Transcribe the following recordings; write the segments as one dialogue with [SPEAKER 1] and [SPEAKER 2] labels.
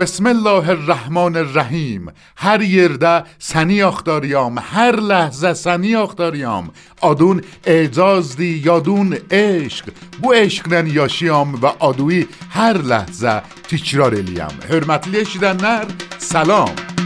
[SPEAKER 1] بسم الله الرحمن الرحیم. هر یرده سنی اختاریام هر لحظه سنی اختاریام آدون اعزاز دی یادون عشق. بو عشق نن یاشیام و آدوی هر لحظه تیچرار الیام. حرمتلی نر. سلام.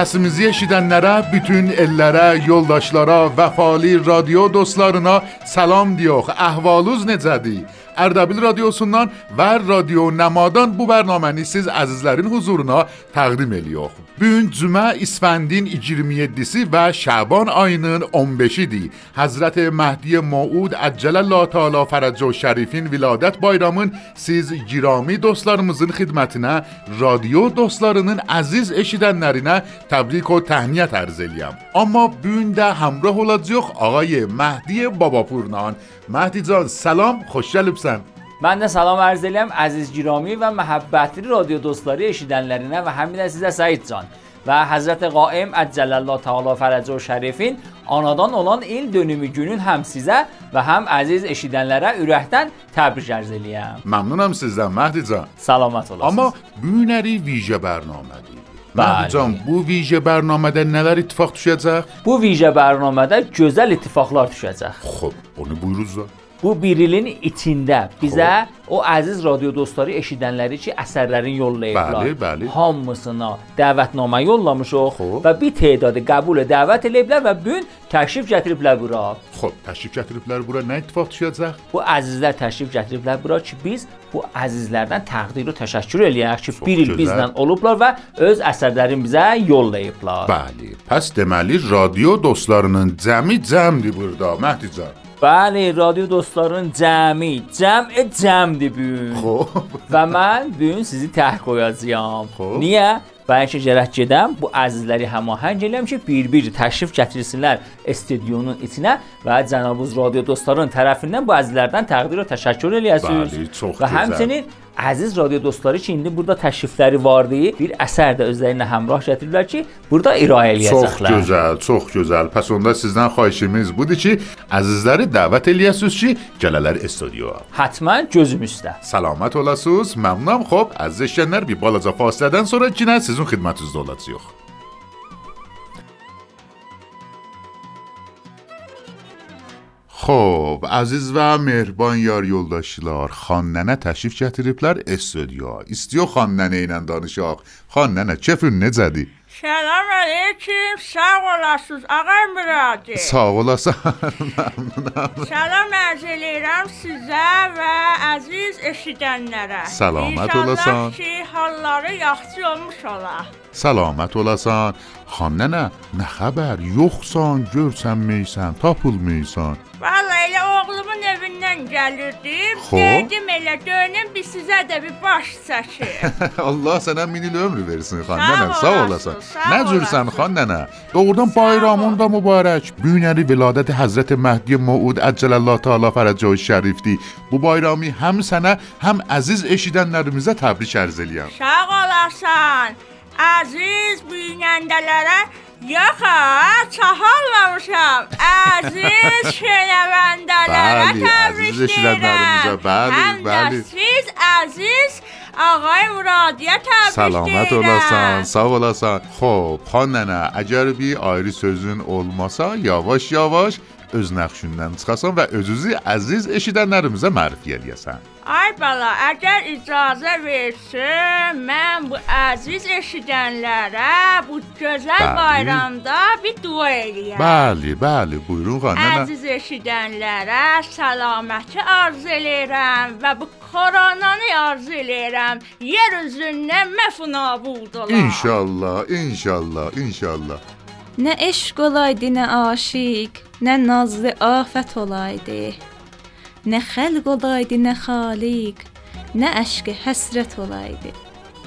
[SPEAKER 1] Səsimizi eşidənlərə, bütün ellərə, yoldaşlara, vəfali radio dostlarına salam diyox. Əhvaluz necədir? Ərdəbil radiosundan və Radio Nəmadan bu bərnaməni siz əzizlərin huzuruna təqdim edirik. Bu gün cümə İsfəndin 27-si və Şaban ayının 15-idir. Həzrət Məhdi Maud Əcələlə Teala Fərəcə Şərifin viladət bayramın siz girami dostlarımızın xidmətinə, radio dostlarının əziz eşidənlərinə təbrik və təhniyyət ərz eləyəm. Amma bu gün də olacaq ağay Məhdi Babapurnan. Məhdi can, salam, xoş gəlibsən.
[SPEAKER 2] Ərz edirəm əziz girami və məhəbbətli radio dostları eşidənlərinə və həmin də sizə Səid can və Həzrət Qaim Əcələllah Teala Fərəcə Şərifin anadan olan il dönümü günün həm sizə və həm əziz eşidənlərə ürəkdən təbrik ərz eləyəm.
[SPEAKER 1] Məmnunam sizdən Məhdi can.
[SPEAKER 2] Salamat olasınız.
[SPEAKER 1] Amma bu günəri vicə bərnamədir.
[SPEAKER 2] Bəli.
[SPEAKER 1] Məhdi can, bu vicə bərnamədə nələr ittifaq düşəcək?
[SPEAKER 2] Bu vicə bərnamədə gözəl ittifaqlar düşəcək.
[SPEAKER 1] Xub, onu buyuruz da.
[SPEAKER 2] Bu bir ilin içində bizə o əziz radio dostları eşidənləri ki, əsərlərin yollayıblar.
[SPEAKER 1] Bəli, bəli.
[SPEAKER 2] Hamısına dəvətnamə yollamışıq
[SPEAKER 1] Xoş.
[SPEAKER 2] və bir tədadı qəbul dəvət eləyiblər və bu gün təşrif gətiriblər bura.
[SPEAKER 1] Xub, təşrif gətiriblər bura nə ittifaq düşəcək?
[SPEAKER 2] Bu əzizlər təşrif gətiriblər bura ki, biz bu əzizlərdən təqdir və təşəkkür eləyək ki,
[SPEAKER 1] Çox
[SPEAKER 2] bir il bizlə olublar və öz əsərlərini bizə yollayıblar.
[SPEAKER 1] Bəli. Pəs deməli radio dostlarının cəmi cəmdir burada, Məhdi can.
[SPEAKER 2] بله رادیو دوستارون جمعی جمع
[SPEAKER 1] جمع
[SPEAKER 2] بیون خب و من بیون سیزی تحقیقازیام
[SPEAKER 1] خب
[SPEAKER 2] نیyə? Bəlkə gərək gedəm bu əzizləri həmahəng eləyəm ki, bir-bir təşrif gətirsinlər stadionun içinə və cənabız radio dostlarının tərəfindən bu əzizlərdən təqdir və təşəkkür eləyəsiniz.
[SPEAKER 1] Bəli, çox
[SPEAKER 2] və
[SPEAKER 1] gözəl.
[SPEAKER 2] Və həmçinin əziz radio dostları ki, indi burada təşrifləri vardı, bir əsər də özlərinə həmrah gətiriblər ki, burada irayə
[SPEAKER 1] Çox
[SPEAKER 2] eləyəcəklər.
[SPEAKER 1] gözəl, çox gözəl. Pəs onda sizdən xahişimiz budur ki, əzizləri dəvət eləyəsiniz ki, gələlər studioya.
[SPEAKER 2] Həttəmən gözüm üstə.
[SPEAKER 1] Salamat olasınız. Məmnunam. Xoş, əziz eşidənlər, bir balaca fasilədən sonra yenə sizin xidmətinizdə olacağıq. خوب عزیز و مهربان یار یولداشیلار خاننه تشریف چهتریپلر استودیا استیو خاننه اینن دانشاق خاننه چفر نزدی؟ سلام علیکم. ساق
[SPEAKER 3] و لسوز آقای مرادی ساق و
[SPEAKER 1] سلام ازیلیرم
[SPEAKER 3] سیزا و عزیز اشیدن نره. سلامت و
[SPEAKER 1] لسوز اینشالله
[SPEAKER 3] که حالاره یخصی اومش الله سلامت
[SPEAKER 1] و لسوز خاننه نه خبر. یخسان جرسن میسن تا پول میسن.
[SPEAKER 3] Vallahi elə oğlumun evindən gəlirdim.
[SPEAKER 1] Xo.
[SPEAKER 3] Dedim elə dönüm bir sizə də bir baş çəkim.
[SPEAKER 1] Allah sənə min il ömrü versin xan nənə. Sağ olasan. Nə cürsən xan nənə? Doğrudan bayramın da mübarək. Bu günəri viladət Həzrət Məhdi Maud Əcələllah Teala Fərəcə şərifdir. Bu bayramı həm sənə, həm əziz eşidənlərimizə təbrik ərz eləyəm.
[SPEAKER 3] Sağ olasan. Əziz büyünəndələrə
[SPEAKER 1] Bəli,
[SPEAKER 3] təbrik
[SPEAKER 1] əziz eşidənlərimizə,
[SPEAKER 3] edirəm.
[SPEAKER 1] bəli,
[SPEAKER 3] Həm də
[SPEAKER 1] bəli.
[SPEAKER 3] siz əziz آقای مرادیه تبریک deyirəm.
[SPEAKER 1] olasan, sağ olasan. Xo'p, xon nənə, əgər bir ayrı sözün olmasa, yavaş-yavaş öz nəqşindən çıxasan və özünüzü əziz eşidənlərimizə mərifə eləyəsən.
[SPEAKER 3] Ay bala, əgər icazə versin, mən bu əziz eşidənlərə bu gözəl
[SPEAKER 1] Bəli.
[SPEAKER 3] bayramda bir dua eləyəm.
[SPEAKER 1] Bəli, bəli, buyurun nənə.
[SPEAKER 3] Əziz eşidənlərə səlaməti arzu eləyirəm və bu koronanı arzu eləyirəm. Yer üzündən məfnabud ola.
[SPEAKER 1] İnşallah, inşallah, inşallah.
[SPEAKER 4] Nə eşq olaydı, nə aşiq, nə nazlı afət olaydı. Nə xəlq olaydı, nə xaliq, nə əşqi həsrət olaydı.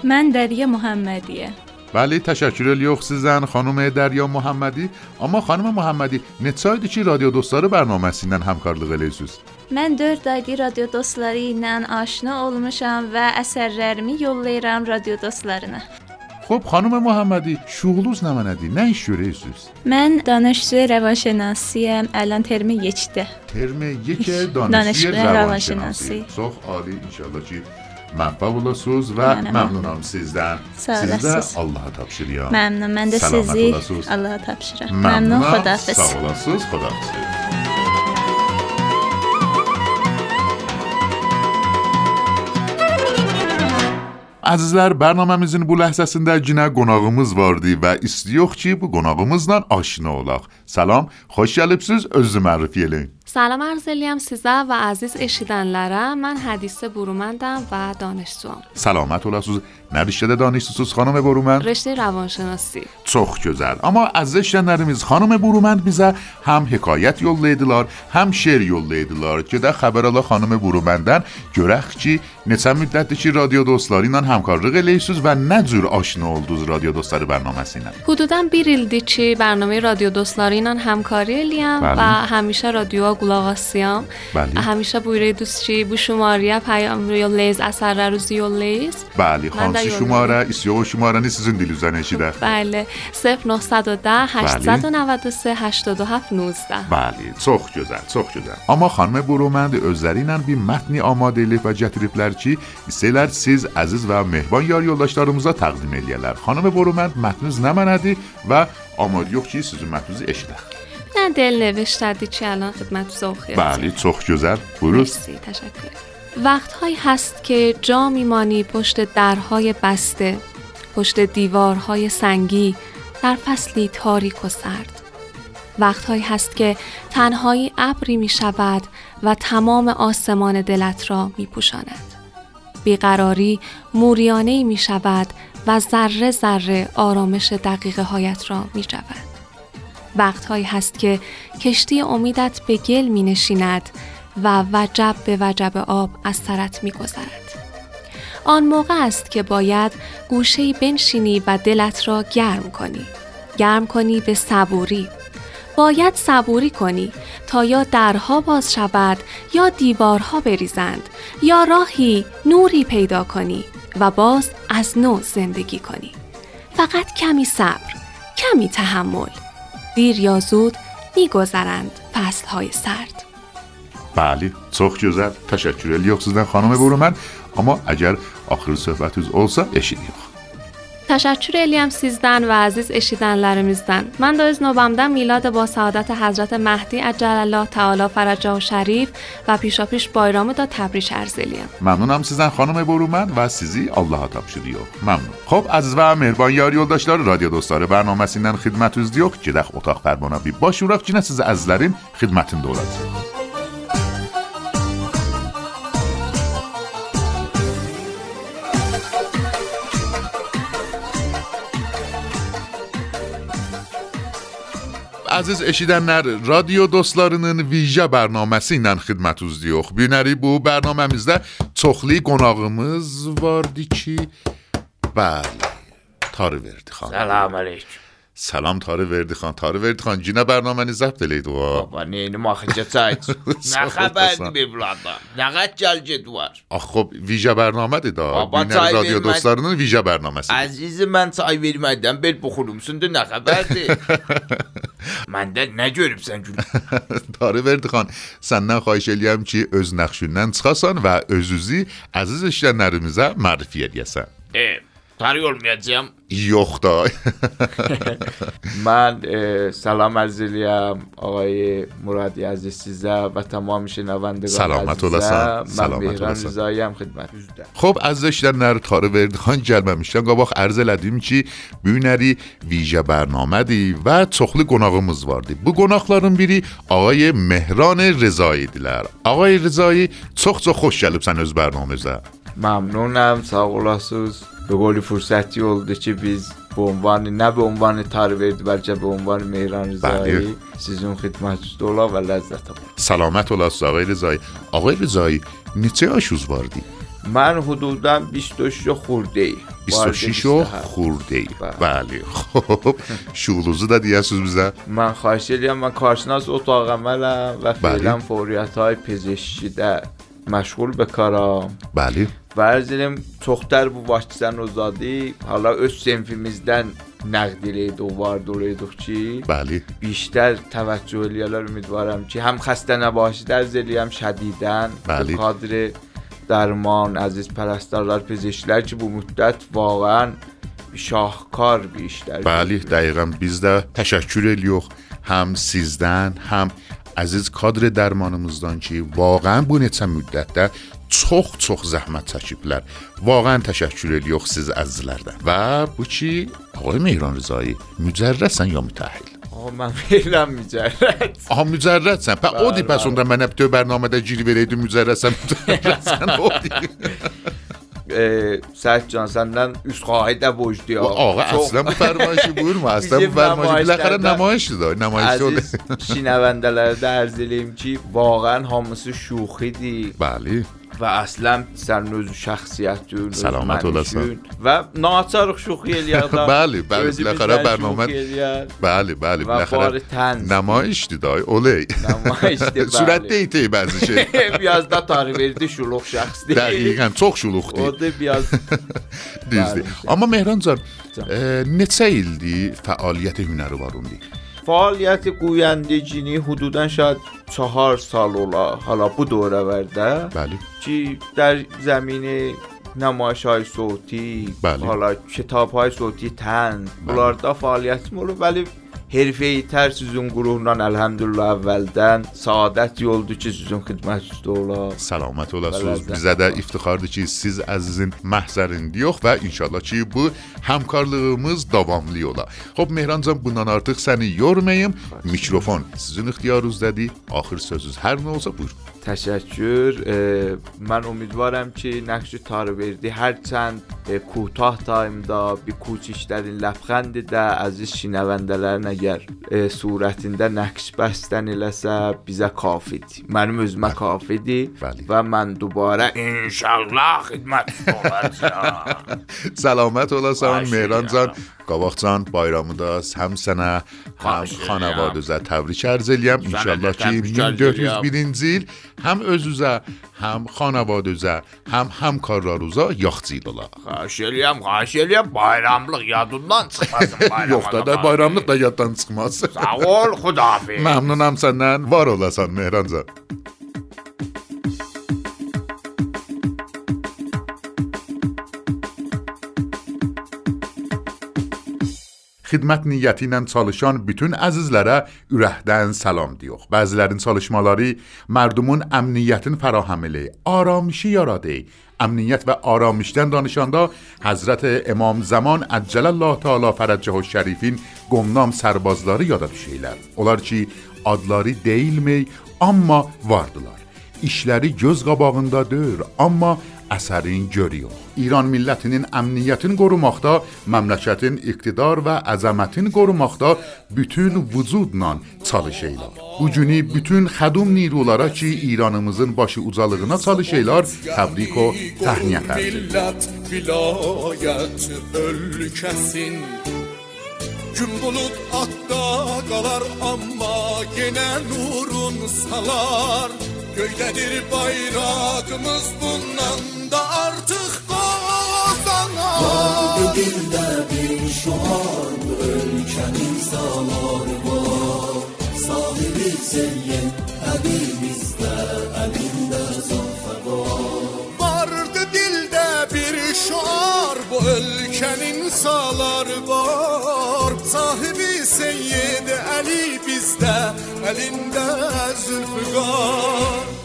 [SPEAKER 4] Mən Dərya Muhammediyə.
[SPEAKER 1] Bəli, təşəkkür edirik sizdən xanım Dərya Muhammedi. Amma xanım Muhammedi, neçə aydır ki, radio dostları ilə həmkarlıq eləyirsiniz?
[SPEAKER 4] Mən 4 aydır radio dostları ilə aşina olmuşam və əsərlərimi yollayıram radio dostlarına.
[SPEAKER 1] خب خانم محمدی شغلوز نمندی نه ایش جوره
[SPEAKER 4] من دانشجو روانشناسی الان ترم یچده
[SPEAKER 1] ترم یک دانشجو
[SPEAKER 4] روانشناسی. سخ
[SPEAKER 1] عالی انشالله
[SPEAKER 4] چی؟
[SPEAKER 1] محبب الله
[SPEAKER 4] سوز
[SPEAKER 1] و ممنونم
[SPEAKER 4] سیزدن سیزده الله
[SPEAKER 1] تبشیریا
[SPEAKER 4] ممنون.
[SPEAKER 1] من
[SPEAKER 4] ده سیزی. الله
[SPEAKER 1] تبشیریا
[SPEAKER 4] ممنون.
[SPEAKER 1] خدا سوز. خدا Əzizlər, proqramımızın bu ləhzəsində yenə qonağımız vardı və istəyirik ki, bu qonağımızla aşina olaq. Salam, xoş gəlibsiz, özünüzü mərifə eləyin.
[SPEAKER 5] سلام ارزلیم سیزا و عزیز اشیدن لره. من حدیث برومندم و دانشجوام.
[SPEAKER 1] سلامت اول سوز نرشته دانشسوز خانم برومند؟
[SPEAKER 5] رشته روانشناسی.
[SPEAKER 1] چخ گزل اما ازش نرمیز خانم برومند بیزه هم حکایت یول لیدیلار هم شعر یول لیدیلار که ده خبرالا خانم برومندن. گرخ چی؟ نسه مدت چی رادیو دوستلار اینان همکار سوز و نجور آشنا اولدوز رادیو دوستلار برنامه
[SPEAKER 5] سینن حدودا بیریل چی برنامه رادیو دوستلار اینان همکاری لیم.
[SPEAKER 1] بله.
[SPEAKER 5] و همیشه رادیو bu şumariyə peyam yollayız, əsərlərinizi yollayız.
[SPEAKER 1] Bəli,
[SPEAKER 5] Mən də
[SPEAKER 1] hansı
[SPEAKER 5] yollayıram.
[SPEAKER 1] şumara, istiyor şumaranı sizin dilinizdən eşidək.
[SPEAKER 5] Bəli, 0910 893 87 19.
[SPEAKER 1] Bəli, çox gözəl, çox gözəl. Amma xanım Burumənd özləri ilə bir amadə edib və gətiriblər ki, istəyirlər siz əziz və mehriban yar yoldaşlarımıza təqdim eləyərlər. Xanım Burumənd mətniniz nə mənədir və amadıyıq ki, sizin mətninizi eşidək.
[SPEAKER 5] Nə دل نوشتدی که الان oxuyacağam.
[SPEAKER 1] Bəli, çox gözəl. Buyurun.
[SPEAKER 5] مرسی تشکر وقتهایی هست که جا میمانی پشت درهای بسته پشت دیوارهای سنگی در فصلی تاریک و سرد وقتهایی هست که تنهایی ابری می شود و تمام آسمان دلت را می پوشاند بیقراری موریانه می شود و ذره ذره آرامش دقیقه هایت را می جود. وقتهایی هست که کشتی امیدت به گل می نشیند و وجب به وجب آب از سرت می گذرد. آن موقع است که باید گوشه‌ای بنشینی و دلت را گرم کنی. گرم کنی به صبوری. باید صبوری کنی تا یا درها باز شود یا دیوارها بریزند یا راهی نوری پیدا کنی و باز از نو زندگی کنی. فقط کمی صبر، کمی تحمل. دیر یا زود میگذرند فصل سرد.
[SPEAKER 1] بله سخ جزد تشکر الیاخ سیزن خانم برو من. اما اگر آخر صحبت از اوزا بشینیم.
[SPEAKER 5] خواه تشکر الیم سیزدن و عزیز اشیدن لرمیزدن من دایز نوبمدن میلاد با سعادت حضرت مهدی عجل الله تعالی فرجا و شریف و پیشا پیش بایرامو دا تبریش
[SPEAKER 1] ارزیلیم ممنونم سیزن خانم برومن و سیزی الله حتاب شدیو ممنون. خوب از و مهربان یاری و داشتار رادیو دوستار برنامه سینن خدمت از دیو که اتاق پر بی باش و رفت جنه سیز از لرین خدمت دولتیم Əziz eşidənlər, radio dostlarının vicə bərnaməsi ilə xidmətinizdəyik. Bu günləri bu bərnaməmizdə çoxlu qonağımız vardı ki, bəli, tarı verdi xanım. Salam Tarı سلام تاره وردیخان تاره وردیخان yine bernameni zapt eləydi o.
[SPEAKER 6] Baba neynim axıca
[SPEAKER 1] çayç.
[SPEAKER 6] Nə xəbərdir
[SPEAKER 1] bir
[SPEAKER 6] blanda? Nə qədər gəlcət var?
[SPEAKER 1] Ax xob vicə bernamədir da.
[SPEAKER 6] Baba çay
[SPEAKER 1] radyo
[SPEAKER 6] vermək...
[SPEAKER 1] dostlarının vicə bernaməsidir.
[SPEAKER 6] Əzizim mən çay verməkdən bel buxurumsundur nə xəbərdir? Məndə nə görübsən gül?
[SPEAKER 1] Tarı Verdiqan, səndən xahiş eləyəm ki, öz nəxşündən çıxasan və özünüzü əziz işlənlərimizə mərifə edəsən.
[SPEAKER 6] Ev. پر یول
[SPEAKER 1] میادیم یخ
[SPEAKER 6] دا من سلام از زیلیم آقای مرادی عزیز سیزا و تمام شنواندگاه
[SPEAKER 1] عزیزا سلامت
[SPEAKER 6] و
[SPEAKER 1] لسن
[SPEAKER 6] من
[SPEAKER 1] بهران
[SPEAKER 6] رزایی هم
[SPEAKER 1] خدمت خب از داشتن نر تاره برد خان جلبه میشتن گابا خب لدیم چی؟ بیوی نری ویژه برنامه دی و تخلی گناه مزوار دی بو گناه لارم بیری آقای مهران رزایی دیلر
[SPEAKER 6] آقای رزایی تخت و خوش جلب سن از برنامه زن ممنونم ساقولاسوز به قولی فرصتی اولده که بیز به عنوان نه به عنوان تاروید بلکه به عنوان میران رزایی
[SPEAKER 1] سیزون
[SPEAKER 6] خدمت دولا و لذت آقای سلامت
[SPEAKER 1] اولا از آقای رزایی آقای رزایی نیچه آشوز واردی؟
[SPEAKER 6] من حدودا 26 خورده ای
[SPEAKER 1] 26 خورده
[SPEAKER 6] ای
[SPEAKER 1] بله خب شغلوزو دادی یه سوز بزن
[SPEAKER 6] من خواهش دیم من کارشناس اتاق عملم و
[SPEAKER 1] فیلم
[SPEAKER 6] فوریت های پزشکی در مشغول به کارم
[SPEAKER 1] بله
[SPEAKER 6] və arz edirəm çoxdar bu vaxtdan uzadı. Hala öz senfimizdən nəqd eləyidik, vardı eləyidik ki,
[SPEAKER 1] Bəli.
[SPEAKER 6] بیشتر توجه eləyərlər ümidvaram ki, həm xəstə nəbaşı dərz eləyəm şədidən
[SPEAKER 1] Bəli.
[SPEAKER 6] به kadr درمان əziz pərəstərlər, pezeşkilər ki, bu müddət واقعا şahkar bir işlər.
[SPEAKER 1] Bəli, dəqiqən biz də təşəkkür eləyirik həm sizdən, həm əziz kadr dərmanımızdan ki, vaqəən bu neçə müddətdə çox-çox zəhmət çəkiblər. Vaqəən təşəkkür eləyirik siz əzizlərdən. Və bu ki, ağay Mehran Rızایی, mücərrəsən ya mütəhhil?
[SPEAKER 6] Ağa mən verirəm mücərrət.
[SPEAKER 1] Aha mücərrədsən. Pə o di bəs onda mənə bütün bərnamədə gir verəydi mücərrədsən, mücərrədsən o di.
[SPEAKER 6] Eee Səhət can səndən üst xahi də borclu ya.
[SPEAKER 1] Ağa əslən bu fərmayışı buyurma. Əslən bu fərmayışı biləxərə nümayişdir da. Nümayişdir o.
[SPEAKER 6] Əziz şinəvəndələrdə ərz eləyim ki, واقعا hamısı şuxidir.
[SPEAKER 1] Bəli.
[SPEAKER 6] Və əslən sənin öz şəxsiyyətin, öz
[SPEAKER 1] Salamat olasan.
[SPEAKER 6] Və naçarıq şuxi eləyər da.
[SPEAKER 1] Bəli, bəli, biləxərə bərnamə-. Bəli, bəli, biləxərə
[SPEAKER 6] barı tənz.
[SPEAKER 1] nümayişdir da. Oley.
[SPEAKER 6] Nümayişdir, bəli.
[SPEAKER 1] Sürətdə iti bəzi şey.
[SPEAKER 6] biraz da tarih verdi şuluq şəxsdir.
[SPEAKER 1] Dəqiqən çox şuluqdur.
[SPEAKER 6] O da biraz
[SPEAKER 1] Düzdür. Amma Mehrancan,
[SPEAKER 6] Can.
[SPEAKER 1] e, neçə ildir fəaliyyət hünəri var undi?
[SPEAKER 6] فعالیت گویندگینی حدودا شاید چهار سال ola حالا bu دورورده
[SPEAKER 1] Bəli.
[SPEAKER 6] که در زمینه نمایش های صوتی
[SPEAKER 1] بله.
[SPEAKER 6] حالا کتاب های صوتی تن bunlarda fəaliyyətim olur ولی Herifeyi tər sizin qururla əlhəmdülillah əvvəldən saadət yoldur ki, sizin xidmət üstə ola.
[SPEAKER 1] Salamət olasınız. Bizə də iftixardır ki, siz əzizin məhzərində yox və inşallah ki, bu həmkarlığımız davamlı ola. Xoş Mehrancan bundan artıq səni yormayım. Mikrofon sizin ixtiyarınızdadır. Axır sözünüz hər nə olsa buyurun.
[SPEAKER 6] تشکر. من امیدوارم که نقش تارویردی هر چند کوتاه تایم دا بی کوچیش در این لبخند دا ازش این شنوندلر نگر صورتنده نقش بستن لسه بیزا کافید
[SPEAKER 1] من
[SPEAKER 6] مزمه کافیدی بله. و من دوباره
[SPEAKER 1] انشالله خدمت
[SPEAKER 6] سلامت
[SPEAKER 1] اولا
[SPEAKER 6] سلام مهران
[SPEAKER 1] Qabaqcan bayramında həm sənə, həm xanavadənizə təbrik ərz eləyəm. İnşallah ki
[SPEAKER 6] təbrik ərz
[SPEAKER 1] 1401-ci il həm özünüzə, həm xanavadənizə, həm həmkarlarınıza yaxçıl ola.
[SPEAKER 6] Xahiş eləyəm, xahiş eləyəm bayramlıq yadından çıxmasın bayrama.
[SPEAKER 1] Yox da da bayramlıq da yaddan çıxmaz.
[SPEAKER 6] Sağ ol, xudafiz.
[SPEAKER 1] Məmnunam səndən. Var olasan Mehrancan. Xidmət çalışan bütün əzizlərə ürəkdən salam deyirik. Bəzilərin çalışmaları mərdumun əmniyyətin fərahamili, aramışı yaradı. Əmniyyət və aramışdan danışanda Həzrət İmam Zaman Əcələlllah Teala Fərəcəhu Şərifin qomnam sərbazları yada düşürlər. Onlar ki, adları deyilmey, amma vardılar. İşləri göz qabağında deyil, amma əsərin görüyor. İran millətinin əmniyyətini qorumaqda, məmləkətin iqtidar və əzəmətini qorumaqda bütün vücudla çalışırlar. Bu günü bütün xədum nirulara ki, İranımızın başı ucalığına çalışırlar, təbrik o
[SPEAKER 7] vilayet ülkesin Gün bulut atda qalar amma yenə nurun salar Göydədir bayrağımız bundan da artıq qozanar Vardı dildə bir şuar bu ölkənin salar var Sahibi seyyin əlimizdə, əlində zafər var Vardı dildə bir şuar bu ölkənin salar var Sahibi Seyyid Ali bizdə, elinde zülfügar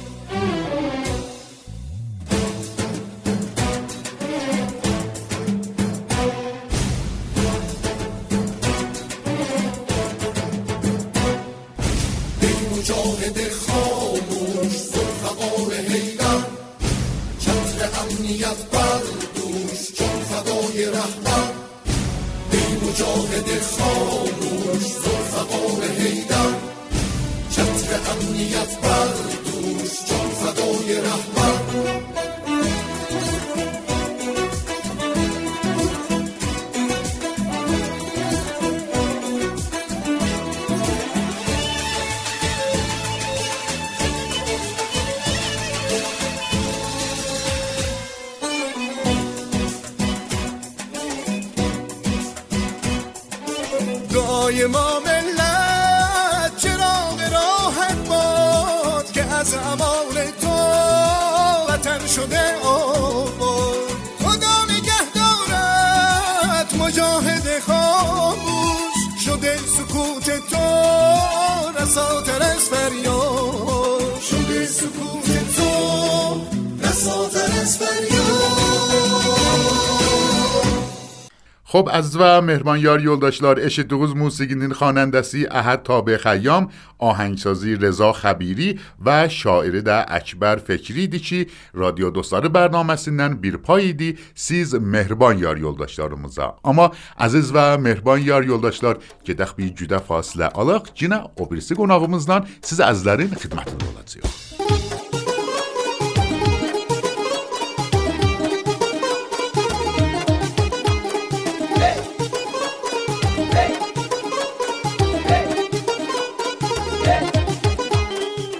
[SPEAKER 7] Maniyat خب از و مهربان یار یلداشلار اش دوز موسیقینین خانندسی احد تا خیام آهنگسازی رضا خبیری و شاعر در اکبر فکری دی رادیو دوستار برنامه سینن بیرپایی پاییدی سیز مهربان یار یلداشلار موزا
[SPEAKER 1] اما عزیز و مهربان یار یلداشلار که دخ بی جوده فاصله آلاق جینا او برسی گناه سیز ازلرین خدمت دولاتیو موسیقی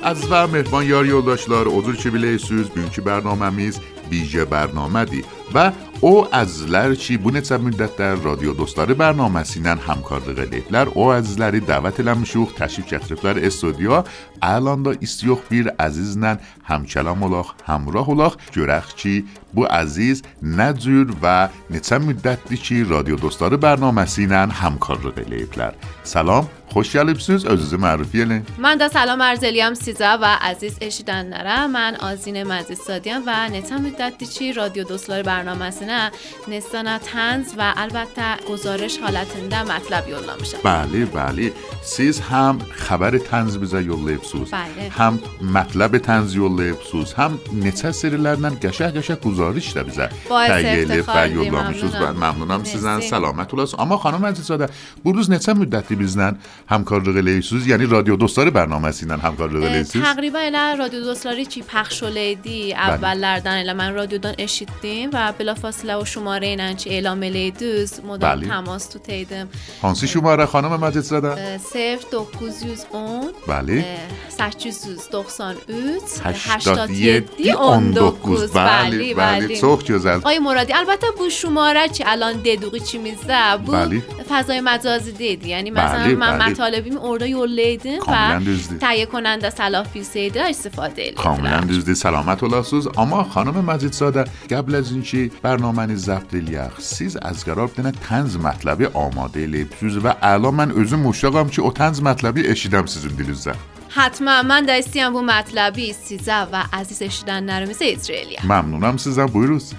[SPEAKER 1] از و مهمان یاری یولداشلار اوزر چی بیلی سوز بیون چی برنامه میز بیجه برنامه دی. و او از لر چی بونه چه مدت در رادیو دوستاری برنامه سینن همکار دیگه لیتلر او از لری دوت الان میشوخ تشریف چطرف لر استودیو. الان دا استیوخ بیر عزیز نن همچلام اولاخ همراه اولاخ جرخ چی؟ بو عزیز ندزور و نیچه مدت دی چی؟ رادیو دوستاری برنامه سینن همکار دیگه لیتلر سلام. خوش گلبسوز عزیز معروفی نه من دا سلام ارزلی هم سیزا و عزیز اشیدن نره. من آزین مزیز سادی و نتا میدددی چی
[SPEAKER 8] رادیو دوستلار برنامه سی نه نستانا تنز و البته گزارش حالت نده مطلب یول میشه؟ بله بله. سیز هم خبر تنز بزن یول لبسوز بله. هم مطلب
[SPEAKER 1] تنز یول لبسوز هم نتا سری لردن گشه
[SPEAKER 8] گشه
[SPEAKER 1] گزارش ده بزن باید افتخال دیم ممنونم. سیزن. سلامت اما خانم
[SPEAKER 8] عزیز
[SPEAKER 1] ساده بروز نتا
[SPEAKER 8] مدتی
[SPEAKER 1] بزنن.
[SPEAKER 8] همکار
[SPEAKER 1] رو لیسوز یعنی
[SPEAKER 8] رادیو
[SPEAKER 1] دوستار برنامه است همکار رو لیسوز تقریبا الا رادیو دوستاری چی؟ پخش و لیدی اول بله. لردن الا من
[SPEAKER 8] رادیو دان اشیدیم و بلا فاصله و شماره اینن چی اعلام لیدوز مدام بله. تماس تو تیدم. هانسی شماره خانم مجد
[SPEAKER 1] زدن.
[SPEAKER 8] سف دوکوز
[SPEAKER 1] اون. بله. سچیز یوز
[SPEAKER 8] دوخسان
[SPEAKER 1] اوز
[SPEAKER 8] هشتاد
[SPEAKER 1] یدی اون دوکوز. بله بله صبح جوز
[SPEAKER 8] آی مرادی البته بو شماره چی؟ الان دیدوگی چی میزه بو
[SPEAKER 1] بله.
[SPEAKER 8] فضای مجازی دیدی یعنی مثلا من طالبیم می اوردای
[SPEAKER 1] و
[SPEAKER 8] لیدن
[SPEAKER 1] و
[SPEAKER 8] تهیه کننده صلاح فی سید را استفاده کرد
[SPEAKER 1] کاملا دوست سلامت الله سوز اما خانم مجید ساده قبل از این چی برنامه ن زفت سیز از قرار دن تنز مطلبی آماده لیپسوز و الان من اوزو مشتاقم چی او تنز مطلبی اشیدم
[SPEAKER 8] سوز دلوزا حتما من دستیم بو مطلبی سیزا و عزیز شدن نرمیز
[SPEAKER 1] ایزریلیا ممنونم سیزا
[SPEAKER 8] بیروز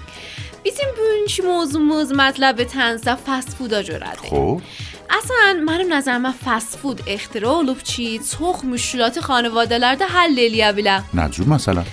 [SPEAKER 8] بیزیم بو اینچی موزموز مطلب تنزا فسفودا
[SPEAKER 1] جورده.
[SPEAKER 8] خوب اصلا منم نظر من فست فود اختراع لوب تخم مشکلات خانواده لرده حل
[SPEAKER 1] لیلیا بلا نجور
[SPEAKER 8] مثلا.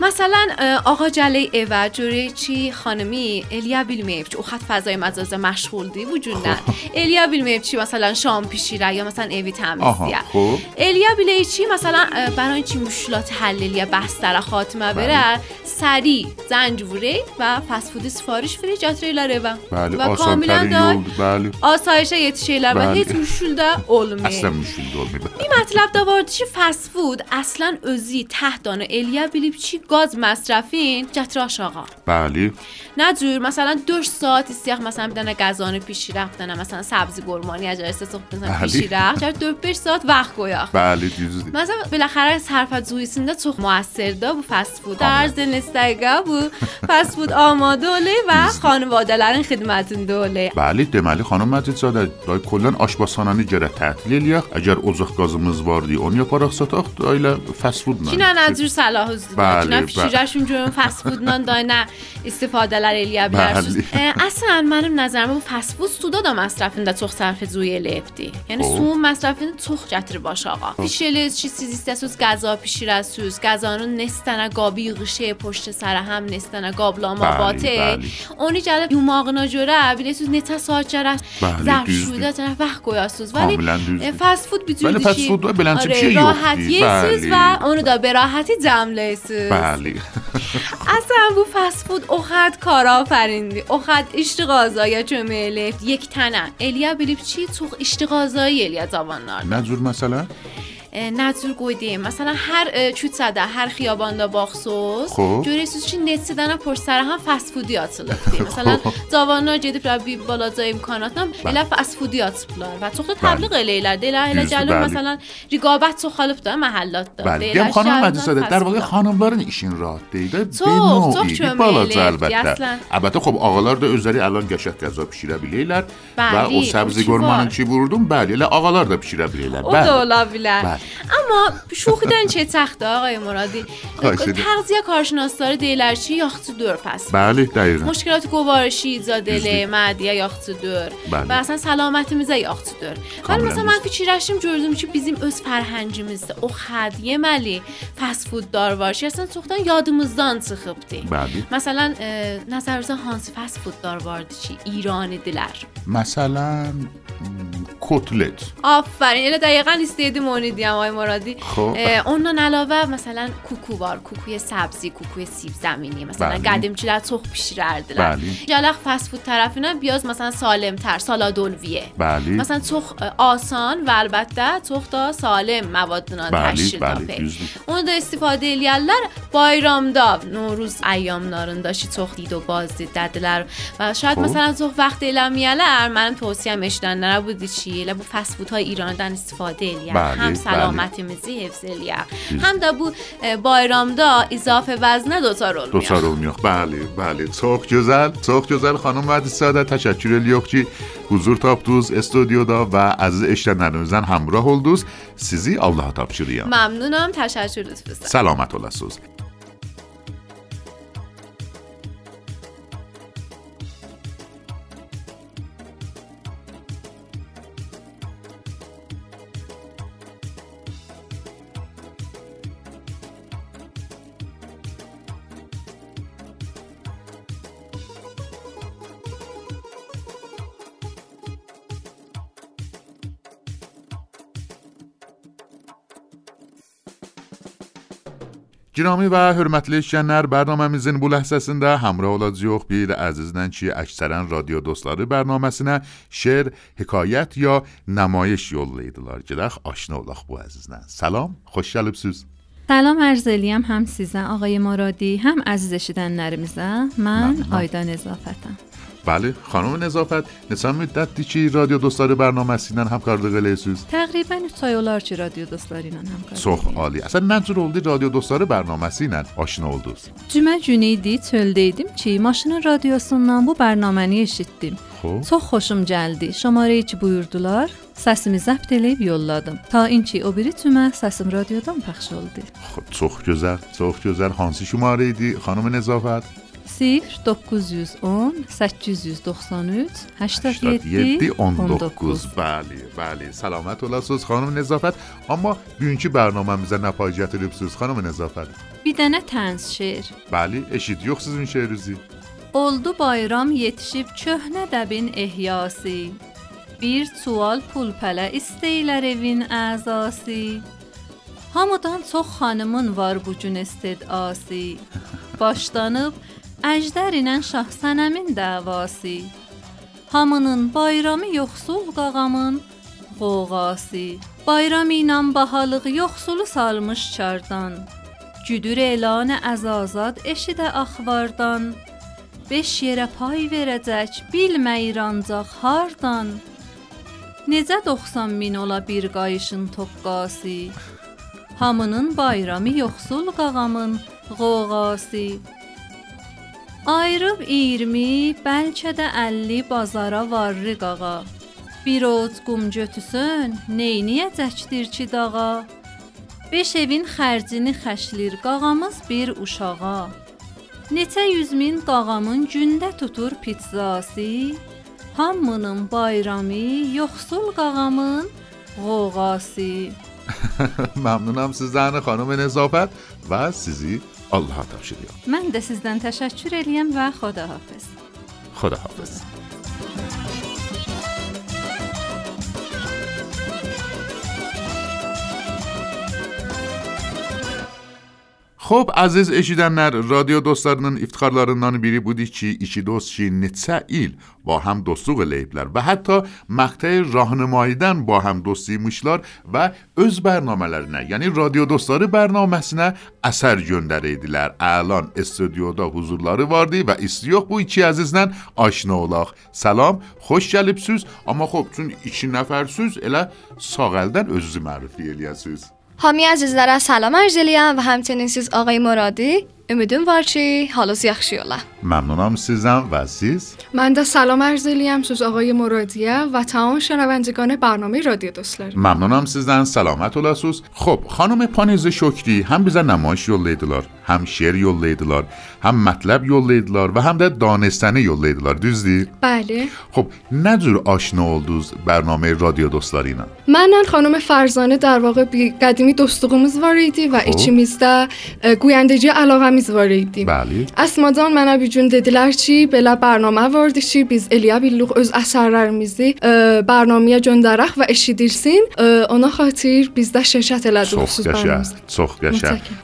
[SPEAKER 8] مثلا آقا جلی ایوه جوری چی خانمی الیا بیلمیف چی او خط فضای مزازه مشغول دی وجود نه. الیا بیلمیف چی مثلا شام پیشیره یا مثلا ایوی تمیزیه
[SPEAKER 1] خب.
[SPEAKER 8] الیا بیلی چی مثلا برای چی مشکلات حلیلی بستر خاتمه بره؟ سری زنجوره و فسفود سفارش فری جاتریلere و
[SPEAKER 1] بله
[SPEAKER 8] و
[SPEAKER 1] آسان
[SPEAKER 8] کاملا
[SPEAKER 1] ترین
[SPEAKER 8] da
[SPEAKER 1] yol بله
[SPEAKER 8] asayişə yetişirlər və
[SPEAKER 1] Bəli.
[SPEAKER 8] heç müşkül də olmuyor.
[SPEAKER 1] اصلا مشکل olmuyor
[SPEAKER 8] Bir mətləb də var ki, fast food əslən özü təhddanı eləyə bilib ki, گاز مصرفین؟ چطراش آقا.
[SPEAKER 1] بله.
[SPEAKER 8] نه جور مثلا دو ساعت سیخ مثلا بدن گزانه پیشی رفتنه مثلا سبزی گرمانی از جایست سخت بزن بله. پیشی
[SPEAKER 1] رفت.
[SPEAKER 8] چرا دو پیش ساعت وقت گویا.
[SPEAKER 1] بله جیزو
[SPEAKER 8] دیم مثلا بلاخره از حرفت زوی سنده چخ موثر دا بو فست فود در زنستگه بو فست فود آماده
[SPEAKER 1] اولی و خانواده لرن خدمت انده بله دمالی خانم مجید ساده دای کلن آشباسانانی جره تحتیلی لیخ اگر ازخ گازمز واردی اون
[SPEAKER 8] یا پارخ ستاخت دایل فست
[SPEAKER 1] فود
[SPEAKER 8] نه نه
[SPEAKER 1] نه
[SPEAKER 8] من فیشیجاشون جون فست فود نان داینا استفاده لر
[SPEAKER 1] الیا
[SPEAKER 8] اصلا منم نظرم بود فست فود سودا دا مصرفین دا توخ صرف زوی لفتی
[SPEAKER 1] یعنی
[SPEAKER 8] سوم مصرفین توخ جتر باش آقا. پیشیلیز چی سیزی سوز گزا پیشی رسوز گزانو نستنه گابی غشه پشت سر هم نستنه گابلا ما باته اونی
[SPEAKER 1] جده
[SPEAKER 8] یوم آقا نجوره سوز نتا
[SPEAKER 1] ساعت جره
[SPEAKER 8] زرف شوده جره وقت
[SPEAKER 1] گویا
[SPEAKER 8] سوز.
[SPEAKER 1] ولی
[SPEAKER 8] فست
[SPEAKER 1] فود بیتونی دیشی
[SPEAKER 8] آره، راحتی
[SPEAKER 1] سوز
[SPEAKER 8] و اونو دا براحتی جمله سوز.
[SPEAKER 1] محلی بله.
[SPEAKER 8] اصلا بو فست فود اوخد کار آفریندی اوخد اشتغازایی چو میلیفت یک تنه الیا بیلیف چی؟ تو اشتغازایی الیا زبان
[SPEAKER 1] نار نجور مثلا؟
[SPEAKER 8] نتور گویدیم. مثلا هر چوت زده هر خیابان دا
[SPEAKER 1] باخصوص
[SPEAKER 8] خوب. جوری سوز چی نت سیدن پر سر هم فست فودی آت مثلا داوانا جدی برای بی بالا زای امکانات نم الا فست فودی آت و تو
[SPEAKER 1] خود
[SPEAKER 8] بله.
[SPEAKER 1] تبلیغ
[SPEAKER 8] الیلر دیل الا جلو بله.
[SPEAKER 1] مثلا
[SPEAKER 8] ریگابت
[SPEAKER 1] تو خالب
[SPEAKER 8] دا
[SPEAKER 1] محلات
[SPEAKER 8] دا بله.
[SPEAKER 1] یه خانم مدیساده در واقع خانم بارن ایشین را دیده
[SPEAKER 8] به
[SPEAKER 1] نوعی.
[SPEAKER 8] بالا
[SPEAKER 1] زا البته
[SPEAKER 8] البته
[SPEAKER 1] خب
[SPEAKER 8] آقالار
[SPEAKER 1] دا
[SPEAKER 8] ازاری
[SPEAKER 1] الان گشت گذا پیشیره بلیلر و بله، او سبزی چی بوردون
[SPEAKER 8] بله
[SPEAKER 1] الا آقالار
[SPEAKER 8] دا پیشیره
[SPEAKER 1] بلیلر
[SPEAKER 8] بله.
[SPEAKER 1] اما شوخی دارین چه تخته آقای مرادی؟ تغذیه
[SPEAKER 8] کارشناس داره دیلرچی یاخت
[SPEAKER 1] دور
[SPEAKER 8] پس. بله دقیقا. مشکلات گوارشی
[SPEAKER 1] زادله مدیه
[SPEAKER 8] یاخت دور. و اصلا سلامت میزه یاخت
[SPEAKER 1] دور. ولی
[SPEAKER 8] مثلا من که
[SPEAKER 1] چی
[SPEAKER 8] رشتیم جورزو میشه
[SPEAKER 1] بیزیم
[SPEAKER 8] از پرهنجی میزه. او خدیه
[SPEAKER 1] ملی
[SPEAKER 8] پس فود
[SPEAKER 1] دار
[SPEAKER 8] باشی اصلا سختان یادموزدان سخب دیم مثلا نظرزا هانس پس فود دار باردی چی؟ ایران دلر مثلا
[SPEAKER 1] کتلت.
[SPEAKER 8] آفرین. یعنی دقیقا استیدی مونیدی میگم آقای مرادی خوب.
[SPEAKER 1] اون علاوه مثلا
[SPEAKER 8] کوکو بار کوکوی سبزی کوکوی سیب زمینی مثلا
[SPEAKER 1] بله.
[SPEAKER 8] قدیم چیلا تخ پیشر اردل بله. یا لغ فاست فود طرف اینا
[SPEAKER 1] بیاز
[SPEAKER 8] مثلا سالم تر
[SPEAKER 1] سالاد
[SPEAKER 8] الویه بله. مثلا تخ آسان و البته تخ
[SPEAKER 1] تا
[SPEAKER 8] سالم مواد نادر تشکیل اون دو استفاده الیالر بایرام دا
[SPEAKER 1] نوروز
[SPEAKER 8] ایام
[SPEAKER 1] نارون
[SPEAKER 8] داشی
[SPEAKER 1] تخ
[SPEAKER 8] دید و باز ددلر و شاید خوب. مثلا تخ وقت الیالر من توصیه مشدن
[SPEAKER 1] نرا
[SPEAKER 8] بودی چی؟ لا بو فاست فودها ایران دن استفاده الیالر هم سال بله. سلامتی مزی حفظ
[SPEAKER 1] هم
[SPEAKER 8] دا
[SPEAKER 1] بو
[SPEAKER 8] بایرام دا اضافه وزنه دو تا رول میخ دو تا رول میخ
[SPEAKER 1] بله بله. صخ جزل صخ جزل خانم و ساده تشکر الیخ حضور تابدوز استودیو دا و از اشتندن روزن همراه هل سیزی الله تاب
[SPEAKER 8] ممنونم تشکر دوز سلامت
[SPEAKER 1] الله سوز. Girami və hörmətli işləyənlər, proqramımızın bu ləhzəsində həmrəh olacağıq bir əzizlə ki, əksərən radio dostları proqramına şeir, hekayət ya namayiş yollayırdılar. Gedək aşina olaq bu əzizlə. Salam, xoş gəlibsiz.
[SPEAKER 9] سلام عرض eləyəm həm sizə ağay Maradi, həm əziz eşidənlərimizə. Mən
[SPEAKER 1] Məmnun.
[SPEAKER 9] Ayda بله
[SPEAKER 1] خانم نظافت نسان مدت دی چی رادیو دوستاری برنامه سینن هم کرده
[SPEAKER 9] قلعه سوز. تقریبا سایولار چی رادیو دوستاری هم کرده
[SPEAKER 1] سخ
[SPEAKER 9] آلی
[SPEAKER 1] اصلا ننجور اولدی رادیو دوستاری برنامه سینن آشنا اولدو سین جمه
[SPEAKER 9] جنیدی تول دیدیم چی؟ ماشین رادیو سننن بو برنامه نیشید دیم
[SPEAKER 1] خب.
[SPEAKER 9] سخ خوشم جلدی. شماره چی بویردولار سسمی زب دلیب یول لادم تا این چی او بری تومه سسم رادیو
[SPEAKER 1] دام پخش اولدی خب سخ جزر سخ جزر خانسی شماره خانم نظافت.
[SPEAKER 9] 0910 893 87
[SPEAKER 1] 87 19
[SPEAKER 9] 19
[SPEAKER 1] bəli, bəli. Salamat olasınız xanım Nəzafət. Amma bugünkü proqramımıza nə pay gətiribsiz xanım Nəzafət?
[SPEAKER 9] Bir dənə təns şeir.
[SPEAKER 1] Bəli, eşidiyox sizin şeirinizi.
[SPEAKER 9] Oldu bayram yetişib köhnə dəbin ehyası. Bir çuval pul pələ istəyirlər evin əzası. Hamıdan çox xanımın var bu gün istedası. Başlanıb əjdər ilə şah sənəmin davası. Hamının bayramı yoxsul qağamın qoğası. Bayram ilə bahalıq yoxsulu salmış çardan. Güdür elanə əzazad eşidə axvardan. Beş yerə pay verəcək, bilməyir ancaq hardan. Necə 90 min ola bir qayışın toqqası? Hamının bayramı yoxsul qağamın qoğası. Ayrıb 20, bəlkə də 50 bazara varrı qağa. Bir oz qum götüsün, neyniyəcəkdir ki dağa? Beş evin xərcini xəşlir qağamız bir uşağa. Neçə yüz min qağamın gündə tutur pizzası. Hamının bayramı yoxsul qağamın qoğası.
[SPEAKER 1] Məmnunam sizdən xanım Nəzafət və sizi Allaha tapşırıyorum.
[SPEAKER 9] Mən də sizdən təşəkkür eləyəm və xodahafiz.
[SPEAKER 1] خداحافظ Xo'p, aziz eşidənlər, radio dostlarının iftixarlarından biri budur ki, iki dost ki, neçə il با هم dostluq eləyiblər və hətta məqtəyi rahnımayıdan با هم dostiymişlar və öz bərnamələrinə, yəni radio dostları bərnaməsinə əsər göndərirdilər. Əlan studioda huzurları vardı və istiyox bu iki əzizlə aşina olaq. Salam, xoş gəlibsiniz, amma xop, çün iki nəfərsiniz, elə sağ əldən özünüzü mərifə eləyəsiniz.
[SPEAKER 10] Hami əzizlərə salam arz eləyəm və həmçinin siz ağay Muradi. Ümidim var ki, halınız yaxşı ola.
[SPEAKER 1] Məmnunam sizdən və siz?
[SPEAKER 11] من دا سلام عرض الیم سوز آقای مرادیه و تمام شنوندگان برنامه رادیو دوستlar.
[SPEAKER 1] Məmnunam sizdən, salamat olasınız. Xo'p, xanım Paniz Şokri həm bizə nümayiş yollaydılar, həm şeir yollaydılar, هم مطلب یولیدلار و هم در دا دانستنه یولیدلار
[SPEAKER 11] دوزدی؟
[SPEAKER 1] بله. خب نجور آشنا دوز برنامه رادیو دوستلارینا
[SPEAKER 11] من خانم فرزانه در واقع بی قدیمی دوستقومز واریدی و خب. ایچی می‌زده گویندجی علاقه
[SPEAKER 1] میز
[SPEAKER 11] واریدی. بله. اسمادان من بی جون دیدلر چی؟ بلا برنامه واردشی بیز الیا بیلوخ از اثرر میزی برنامه جون درخ و اشی دیرسین اونا خاطر بیزده
[SPEAKER 1] ششت
[SPEAKER 11] الادوخ
[SPEAKER 1] سوز
[SPEAKER 11] برنامه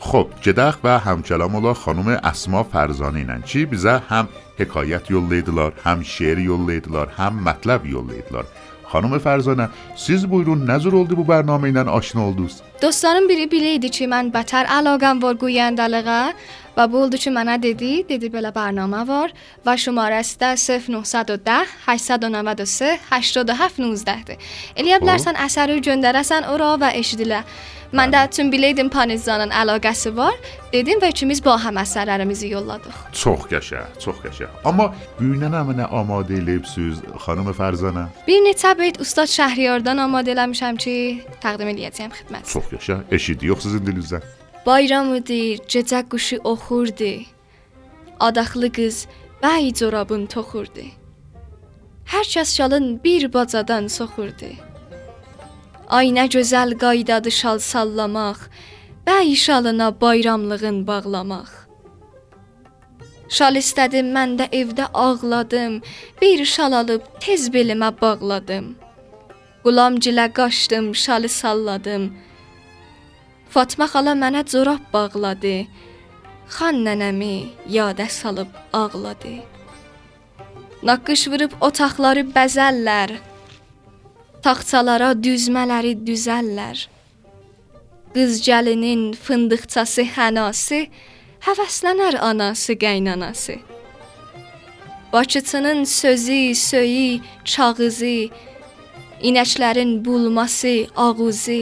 [SPEAKER 1] خب جدخ
[SPEAKER 11] و
[SPEAKER 1] همچلام الله خانم اسما فرزانه اینن چی بیزه هم حکایت یولیدلار هم شعر یولیدلار هم مطلب یولیدلار خانم فرزانه سیز بیرون نظر اولدی بو برنامه اینن آشنا اولدوز دوستانم بیری بیلیدی چی
[SPEAKER 10] من بتر علاقم وار گویان دلغا و بولدی چی منه دیدی؟ دیدی بلا برنامه وار و شما رسته 0910 893 8719 ده الیا بلرسن خب. اثر رو جندرسن او را و اشدیله. Mən də bütün biləydim Panizanın əlaqəsi var, dedim və ikimiz bu həm əsərlərimizi yolladıq.
[SPEAKER 1] Çox qəşəng, çox qəşəng. Amma büyünənə mənə amadə eləyibsiz xanım Fərzənə.
[SPEAKER 10] Bir neçə beyt ustad Şəhriyardan amadə eləmişəm ki, təqdim edəcəyəm xidmət.
[SPEAKER 1] Çox qəşəng. Eşidi yox sizin dilinizdən.
[SPEAKER 10] Bayram idi, gecə quşu oxurdu. Adaxlı qız bəy corabın toxurdu. Hər kəs şalın bir bacadan soxurdu. Ay nə gözəl qaydadı şal sallamaq, bəy şalına bayramlığın bağlamaq. Şal istədim, mən də evdə ağladım. Bir şal alıb tez belimə bağladım. Qulamgilə qaçdım, şalı salladım. Fatma xala mənə corab bağladı. Xan nənəmi yadə salıb ağladı. Naqqış vurub otaqları bəzəllər. Taxtalara düzmələri düzəllər. Qız gəlinin fındıqçası hənası, həvəslənər anası qaynanası. Bakıçının sözü, söyü, çağızı, inəklərin bulması, ağuzu,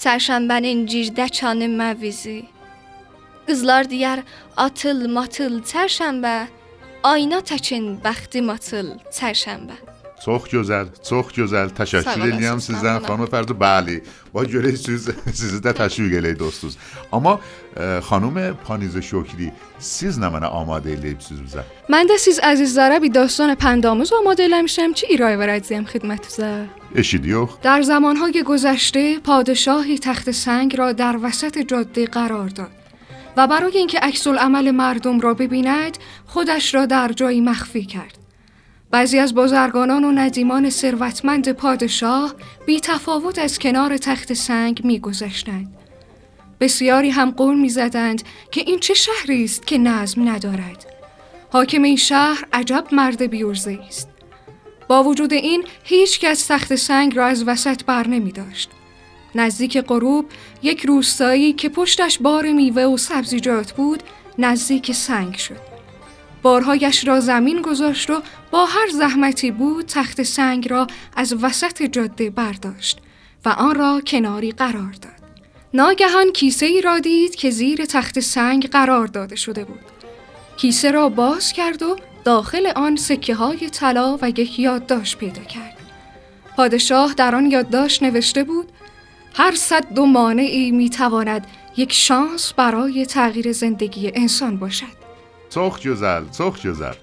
[SPEAKER 10] çərşənbənin cirdəkanı məvizi. Qızlar deyər atıl matıl çərşənbə, ayna təkin bəxtim atıl çərşənbə.
[SPEAKER 1] Çox gözəl, çox gözəl. Təşəkkür edirəm sizdən xanım Fərdi. Bəli. Və görürsüz sizi də təşviq eləyir dostuz. Amma e, xanım Panize Şokri, siz nə mənə amadə eləyibsiniz bizə?
[SPEAKER 11] Mən də siz əzizlərə bir داستان پندآموز آماده eləmişəm ki, ارائه verəcəyəm xidmətinizə.
[SPEAKER 1] Eşidiyor?
[SPEAKER 11] در زمانهای گذشته پادشاهی تخت سنگ را در وسط جاده قرار داد و برای اینکه عکس عمل مردم را ببیند خودش را در جایی مخفی کرد. بعضی از بازرگانان و ندیمان ثروتمند پادشاه بی تفاوت از کنار تخت سنگ می گذشتند. بسیاری هم قول می زدند که این چه شهری است که نظم ندارد. حاکم این شهر عجب مرد بیورزه است. با وجود این هیچ کس تخت سنگ را از وسط بر نمی داشت. نزدیک غروب یک روستایی که پشتش بار میوه و سبزیجات بود نزدیک سنگ شد. بارهایش را زمین گذاشت و با هر زحمتی بود تخت سنگ را از وسط جاده برداشت و آن را کناری قرار داد. ناگهان کیسه ای را دید که زیر تخت سنگ قرار داده شده بود. کیسه را باز کرد و داخل آن سکه های طلا و یک یادداشت پیدا کرد. پادشاه در آن یادداشت نوشته بود هر صد و مانعی می تواند یک شانس برای تغییر زندگی انسان باشد.
[SPEAKER 1] Çox gözəl, çox gözəl.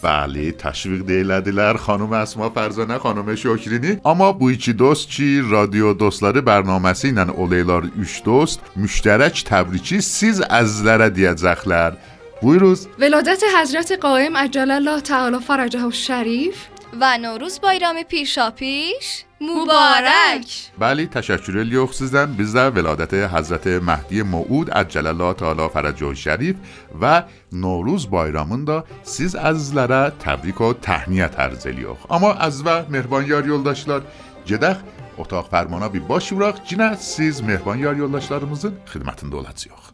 [SPEAKER 1] Bəli, təşviq də elədilər xanım Əsma Fərzanə, xanım Şokrini. Amma bu iki dost ki, radio dostları bərnaməsi ilə olaylar 3 dost, müştərək təbriki siz əzizlərə deyəcəklər. Buyuruz.
[SPEAKER 11] ولادت حضرت قائم عجل الله تعالی فرجه الشریف
[SPEAKER 10] و نوروز بایرام پیشاپیش مبارک.
[SPEAKER 1] بلی تشکر لیوخ سیزن. بیزن ولادت حضرت مهدی معود عجل الله تعالی فرج و شریف و نوروز بایرامون دا سیز از لره تبریک و تحنیه ترز لیوخ اما از و مهبان یار یلداشتلار جدخ اتاق فرمانا بی باشی براخ جنه سیز مهبان یار یلداشتلارمزن خدمتن دولت زیوخ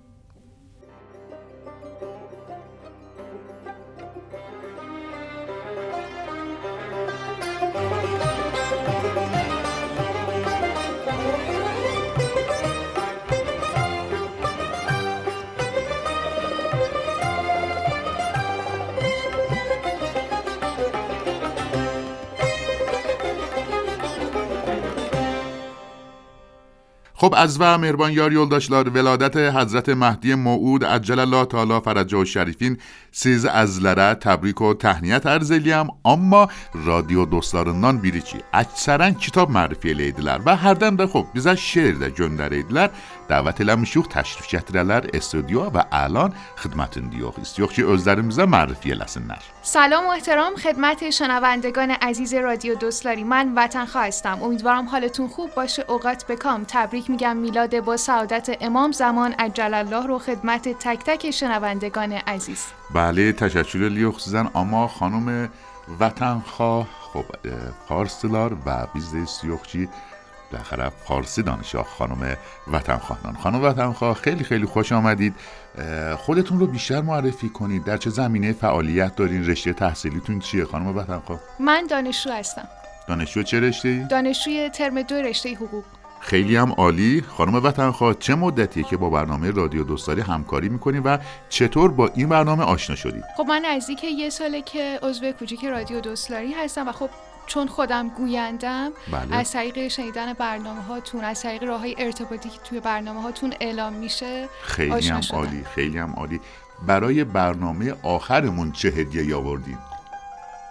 [SPEAKER 1] خب از و مهربان یار یلداش ولادت حضرت مهدی موعود عجل الله تعالی فرج و شریفین سیز از لره تبریک و تهنیت ارزلی هم اما رادیو دوستلارندان بیری چی اکثرا کتاب معرفی لیدلر و هر دن ده خب بیزه شعر ده گندر ایدلر Eləmişik təşrif gətirələr استودیو və الان xidmətindəyik. İstiyoruz ki, özlərimizə mərifə eləsinlər.
[SPEAKER 12] سلام و احترام خدمت شنوندگان عزیز رادیو دوستلاری. من وطن هستم امیدوارم حالتون خوب باشه. اوقات بکام تبریک میگم میلاد با سعادت امام. زمان عجل الله رو خدمت تک تک شنوندگان عزیز.
[SPEAKER 1] بله تشکر edirik sizden ama خانم وطنخواه خب اه، فارسیlar و istiyoruz ki بالاخره فارسی دانشگاه خانم وطنخواهان خانم وطنخواه خیلی خیلی خوش آمدید. خودتون رو بیشتر معرفی کنید. در چه زمینه فعالیت دارین؟ رشته تحصیلیتون چیه خانم وطنخواه؟
[SPEAKER 12] من دانشجو هستم.
[SPEAKER 1] دانشجو چه رشته ای؟
[SPEAKER 12] دانشجوی ترم دو رشته حقوق.
[SPEAKER 1] خیلی هم عالی. خانم وطنخواه چه مدتیه که با برنامه رادیو دوستاری همکاری می‌کنید و چطور با این برنامه آشنا شدید
[SPEAKER 12] خب من نزدیک یه ساله که عضو کوچیک رادیو دوستلاری هستم و خب چون خودم گویندم
[SPEAKER 1] بله.
[SPEAKER 12] از طریق شنیدن برنامه هاتون از طریق راه های ارتباطی که توی برنامه هاتون اعلام میشه
[SPEAKER 1] خیلی هم. عالی خیلی هم عالی برای برنامه آخرمون چه هدیه آوردین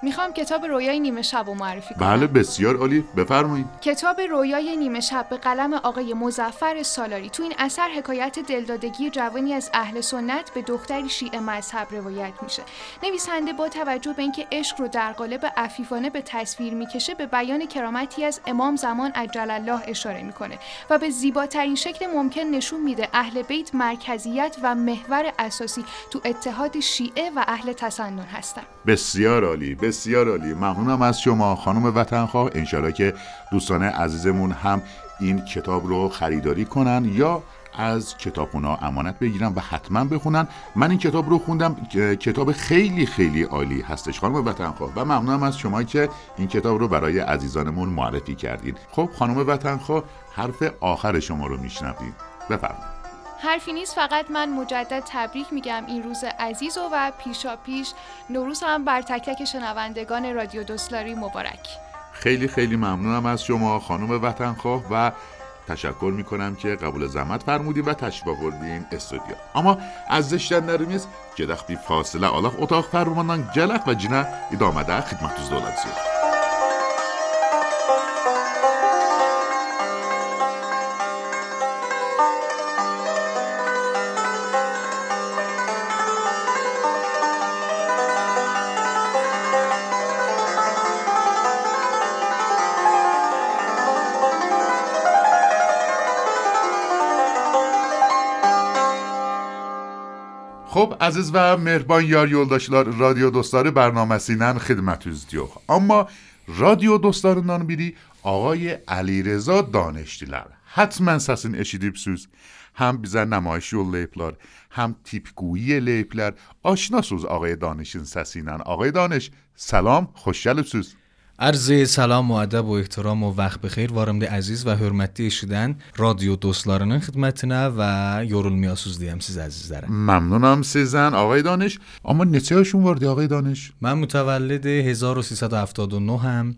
[SPEAKER 12] می‌خوام کتاب رویای نیمه شب رو معرفی کنم.
[SPEAKER 1] بله بسیار عالی. بفرمایید.
[SPEAKER 12] کتاب رویای نیمه شب به قلم آقای مزفر سالاری. تو این اثر حکایت دلدادگی جوانی از اهل سنت به دختری شیعه مذهب روایت میشه. نویسنده با توجه به اینکه عشق رو در قالب عفیفانه به تصویر می‌کشه به بیان کرامتی از امام زمان عجل الله اشاره می‌کنه و به زیباترین شکل ممکن نشون میده اهل بیت مرکزیت و محور اساسی تو اتحاد شیعه و اهل تسنن هستن.
[SPEAKER 1] بسیار عالی. بسیار عالی ممنونم از شما خانم وطنخواه. انشالله که دوستان عزیزمون هم این کتاب رو خریداری کنن یا از کتابخونه امانت بگیرن و حتما بخونن. من این کتاب رو خوندم. کتاب خیلی خیلی عالی هستش خانم وطنخواه. و ممنونم از شما که این کتاب رو برای عزیزانمون معرفی کردین. خب خانم وطنخواه حرف آخر شما رو میشنویم. بفرمایید.
[SPEAKER 12] حرفی نیست فقط من مجدد تبریک میگم این روز عزیز و, و پیشا پیش نوروز هم بر تک تک شنوندگان رادیو دوستلاری مبارک.
[SPEAKER 1] خیلی خیلی ممنونم از شما خانم وطنخواه و تشکر می‌کنم که قبول زحمت فرمودین و تشریف آوردین استودیو. اما از izleyenlerimiz gedək bir fasilə alaq otaq fərmandan gələk və cinə idamədə xidmətinizdə olacağıq. خب خب عزیز و مهربان یار یولداشیلار رادیو دوستاری برنامه سینن خدمت از دیو اما رادیو دوستارندان بیری آقای علی رزا دانشتیلر حتما سسین اشیدیب سوز هم بیزن نمایش یول لیپلار هم تیپگویی لیپلر. آشنا سوز آقای دانشین سسینن آقای دانش سلام خوشگل سوز.
[SPEAKER 13] عرض سلام و ادب و احترام و وقت بخیر. وارم عزیز و حرمتی شدن رادیو دوستلارنن خدمتنا و یورول میاسوز دیم سیز عزیز دارم
[SPEAKER 1] ممنونم سیزن. آقای دانش اما نتیه هاشون واردی آقای دانش؟
[SPEAKER 13] من متولد 1379 هم.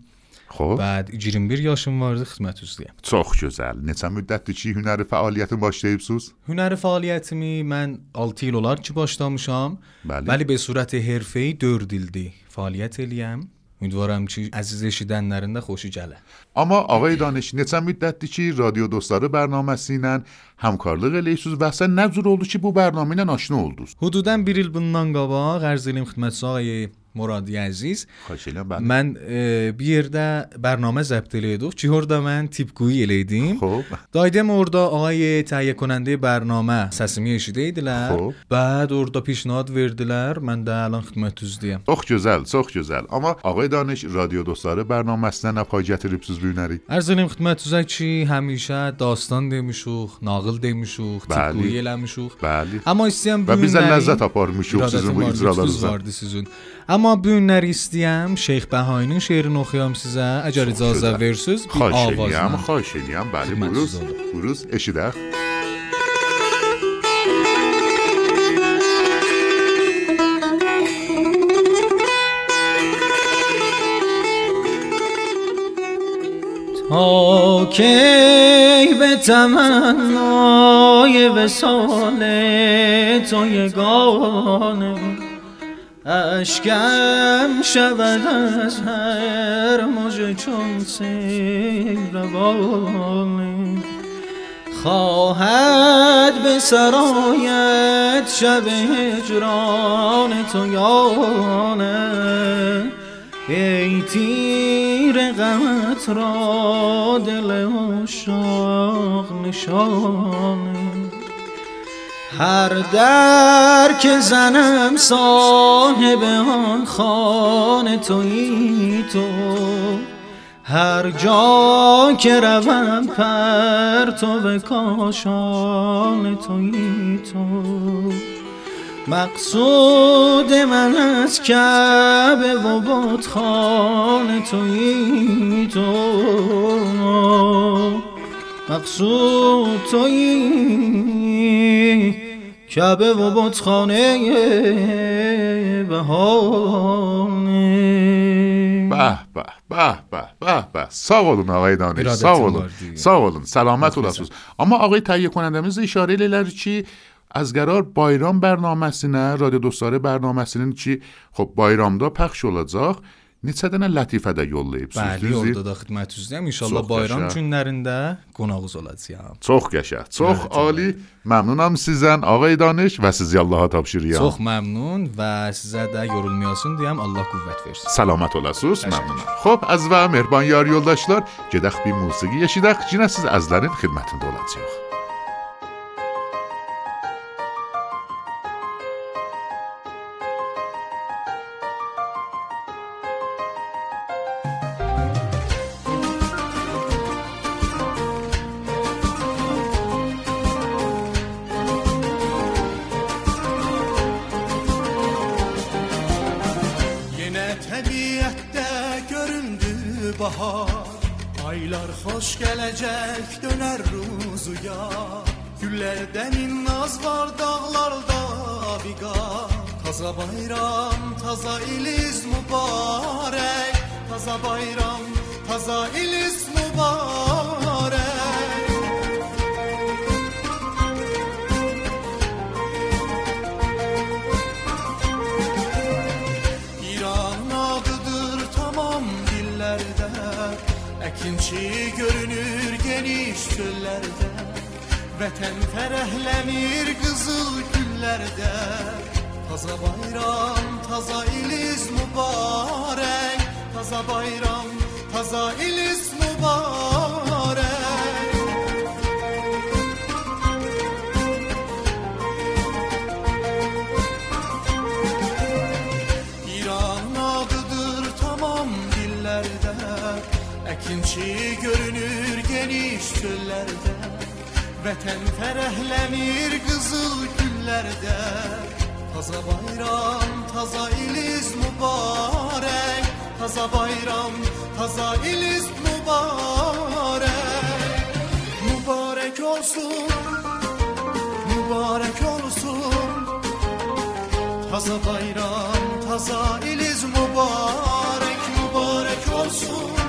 [SPEAKER 1] خوب
[SPEAKER 13] بعد 21 یاشم
[SPEAKER 1] وارد خدمت از دیم چخ جزل نتا مدت
[SPEAKER 13] چی؟ هنر فعالیت باشته ایبسوز؟ هنر فعالیت می
[SPEAKER 1] من
[SPEAKER 13] 6 یلولار چی باشتامشام بله. ولی به صورت حرفه ای 4 دیلدی. فعالیت الیم امیدوارم
[SPEAKER 1] چی عزیز شیدن نرنده خوشی جله اما آقای دانش نیستم میدددی چی؟ رادیو دوستاره برنامه سینن همکارلی قلیسوز و اصلا نه زور چی
[SPEAKER 13] بو برنامه نه ناشنه اولدوز حدودن بیریل بندان قبا غرزیلیم خدمت
[SPEAKER 1] ساقی Edirəm bəli.
[SPEAKER 13] Mən e, bir yerdə bərnamə zəbt eləyirdik ki, orada mən tipgویی eləydim.
[SPEAKER 1] خب
[SPEAKER 13] Daydım orada ağay təhiyyə کننده bərnamə səsimi eşidiydilər.
[SPEAKER 1] Xoş.
[SPEAKER 13] Bəd orada پیشنهاد verdilər. Mən də əlan xidmətinizdəyəm.
[SPEAKER 1] Çox gözəl, çox gözəl. Amma ağay danış radio dostları bərnaməsinə nə pay gətiribsiz bu günləri?
[SPEAKER 13] Ərz eləyim xidmətinizə ki, həmişə dastan demişuq, nağıl demişuq, tipgویی eləmişuq.
[SPEAKER 1] Bəli.
[SPEAKER 13] Amma istəyəm bu
[SPEAKER 1] Və bizə ləzzət aparmışıq sizin bu icralarınızdan.
[SPEAKER 13] sizin. Amma اما بون نریستیم شیخ بهاینی
[SPEAKER 1] شعر
[SPEAKER 13] نخیام سیزه.
[SPEAKER 1] اجاری خب،
[SPEAKER 13] زازا
[SPEAKER 1] ورسوز. بی آواز
[SPEAKER 13] نم
[SPEAKER 1] خواهش
[SPEAKER 13] بله
[SPEAKER 1] بروز. بروز
[SPEAKER 14] اشیده. او به تمنای وسال تو یگانه اشکم شود از هر موج چون سیل روانه خواهد به سرایت شب هجران تو یانه. ای تیر غمت را دل عشاق نشانه هر در که زنم صاحب آن خانه تویی تو هر جا که روم پر تو به کاشان تویی تو. مقصود من از کعبه و بتخانه تویی تو. مقصود تویی کعبه و بطخانه بهانه.
[SPEAKER 1] به به به به به به. ساولون آقای دانش
[SPEAKER 13] ساولون
[SPEAKER 1] ساولون سلامت
[SPEAKER 13] و رسوز
[SPEAKER 1] اما آقای تهیه کننده میز اشاره لیلر چی؟ از قرار بایرام برنامه سینه رادیو دوستاره برنامه سینه چی؟ خب بایرام دا پخش اولاد زاخ neçə dənə lətifə də yollayıbsınız
[SPEAKER 13] Bəli,
[SPEAKER 1] düzdür?
[SPEAKER 13] orada da xidmətinizdəyəm. İnşallah
[SPEAKER 1] Çox
[SPEAKER 13] bayram
[SPEAKER 1] qəşəng.
[SPEAKER 13] günlərində qonağınız olacağam.
[SPEAKER 1] Çox qəşəng, çox
[SPEAKER 13] İradətim
[SPEAKER 1] ali. Məmnunam sizdən ağay danış və sizi Allaha tapşırıram.
[SPEAKER 13] Çox məmnun və sizə də yorulmayasın deyəm. Allah qüvvət versin.
[SPEAKER 1] Salamat olasınız. Məmnunam. Xoş, az və mehriban yar yoldaşlar, gedək bir musiqi eşidək, yenə siz əzlərin xidmətində olacağıq.
[SPEAKER 7] Fərəhlənir qızıl güllərdə Taza bayram, taza iliz mübarək Taza bayram, taza iliz mübarək Mübarək olsun, mübarək olsun. Taza bayram, taza iliz mübarək Mübarək olsun,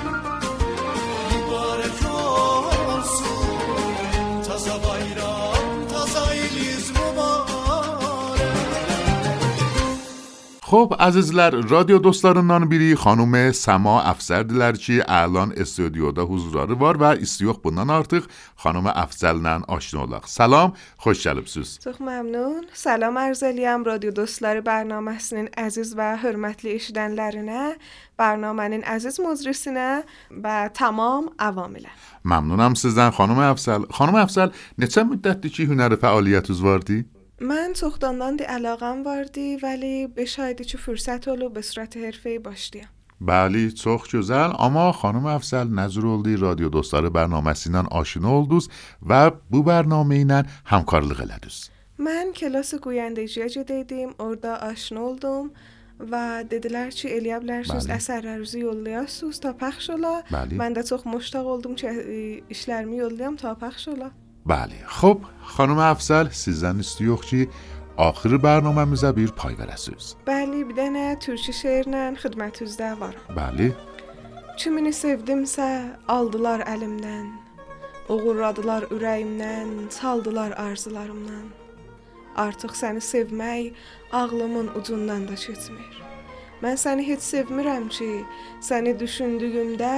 [SPEAKER 7] خب عزیزلر رادیو دوستانان بیری خانم سما
[SPEAKER 1] افزر دیلر چی الان استودیو دا حضور وار و استیوخ بندن آرتیخ خانم افزر نن آشنا اولاق سلام خوش جلب سوز. تو ممنون. سلام
[SPEAKER 15] ارزالیم رادیو دوستان برنامه سنین عزیز و حرمتلی اشدن لرنه برنامه نین عزیز مزرسی نه و تمام اوامله
[SPEAKER 1] ممنونم سیزن خانم افزر خانم افزر نچه مدتی چی هنر فعالیت از
[SPEAKER 15] واردی؟ من سختاندان دی علاقم واردی ولی به شایدی چه فرصت رو به صورت حرفه باشدیم
[SPEAKER 1] بلی چخ جزل اما خانم افزل نظر اولدی رادیو دوستار برنامه سینان آشین اولدوز و بو برنامه اینن همکار لغلدوز
[SPEAKER 15] من کلاس گوینده جیه دیدیم اردا آشین اولدوم و دیدلر چی الیاب
[SPEAKER 1] لرسوز
[SPEAKER 15] بله. اثر روزی یولیاسوز تا
[SPEAKER 1] پخش
[SPEAKER 15] اولا بله. من ده چخ مشتاق اولدوم چه اشلرمی یولیام تا پخش اولا
[SPEAKER 1] Bəli. Xub, xanım Əfzəl, sizdən istiyox ki, axırı bərnaməmizə bir pay verəsiniz.
[SPEAKER 15] Bəli, bir dənə türkü şeirlə xidmətinizdə varam.
[SPEAKER 1] Bəli.
[SPEAKER 15] Kimini sevdimsə aldılar əlimdən. Oğurladılar ürəyimdən, çaldılar arzularımdan. Artıq səni sevmək ağlımın ucundan da keçmir. Mən səni heç sevmirəm ki, səni düşündüyümdə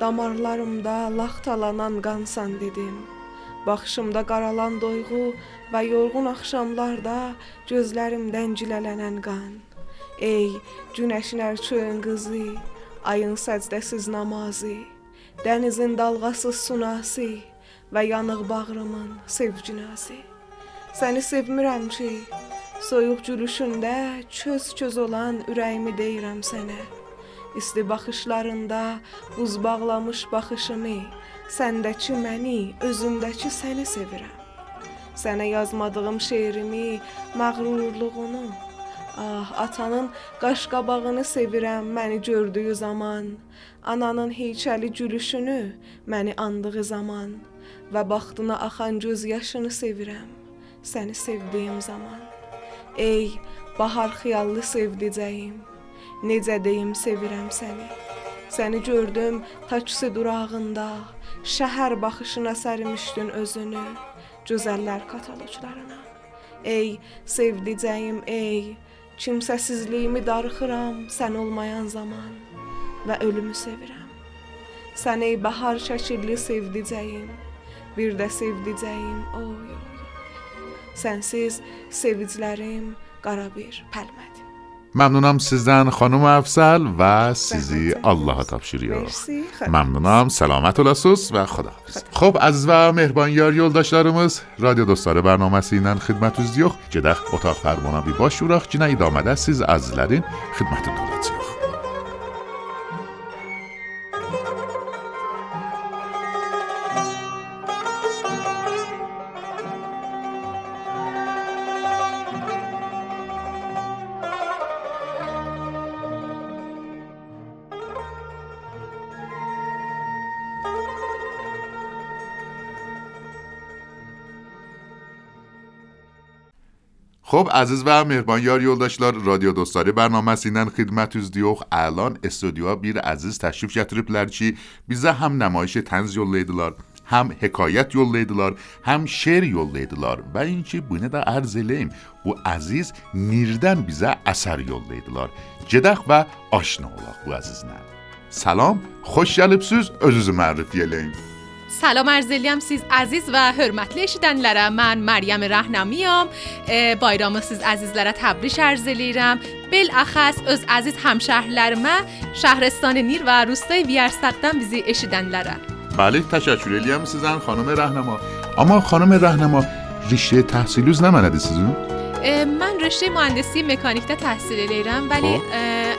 [SPEAKER 15] damarlarımda laxtalanan qansan dedim. Baxışımda qaralan doyğu və yorğun axşamlarda gözlərimdən cilələnən qan. Ey günəşin ərçöyün qızı, ayın səcdəsiz namazı, dənizin dalğasız sunası və yanıq bağrımın sevginası. Səni sevmirəm ki, soyuq gülüşündə çöz-çöz olan ürəyimi deyirəm sənə. İsti baxışlarında buz bağlamış baxışımı, səndəki məni, özümdəki səni sevirəm. Sənə yazmadığım şeirimi, məğrurluğunu, ah, atanın qaşqabağını sevirəm məni gördüyü zaman, ananın heykəli gülüşünü məni andığı zaman və baxdına axan göz yaşını sevirəm səni sevdiyim zaman. Ey bahar xiyallı sevdicəyim, necə deyim sevirəm səni. Səni gördüm taksi durağında, şəhər baxışına sərmişdin özünü, gözəllər kataloglarına. Ey sevdicəyim, ey, kimsəsizliyimi darıxıram sən olmayan zaman və ölümü sevirəm. Sən ey bahar şəkilli sevdicəyim, bir də sevdicəyim, oy, oy. Sənsiz sevicilərim qara bir pəlmədir.
[SPEAKER 1] ممنونم سیزدن خانم افسل و سیزی الله
[SPEAKER 15] تابشیری ها
[SPEAKER 1] ممنونم. سلامت و لسوس و خدا خب از و مهبان یار یول داشتارمز رادیو دوستار برنامه سینن خدمت از دیوخ جده اتاق فرمانا بی باش و راخ جنه ادامه ده سیز از لرین خدمت دولتی خب عزیز و مهربان یار یولداشتلار رادیو دوستاری برنامه سینن خدمت از دیوخ. الان استودیو بیر عزیز تشریف شدریب لرچی بیزه هم نمایش تنز یول لیدلار هم حکایت یول لیدلار هم شعر یول لیدلار. و اینکه بینه در ارز الیم و عزیز نیردن بیزه اثر یول لیدلار. جدخ و آشنا اولاق بو عزیزنه
[SPEAKER 16] سلام خوش جلیب سوز از از مرفی سلام ارزلی هم سیز عزیز و حرمتلی شدن لره. من مریم رهنمی هم بایرام سیز عزیز لره تبریش ارزلی رم. بل اخست از عزیز همشهر لرمه شهرستان نیر و روستای ویرستق دم بیزی
[SPEAKER 1] اشیدن لره. بله تشکر الیم سیزن خانم رهنما. اما خانم رهنما رشته تحصیلوز نمندی
[SPEAKER 16] سیزون؟ من رشته مهندسی مکانیک تحصیل لیرم ولی
[SPEAKER 1] خب.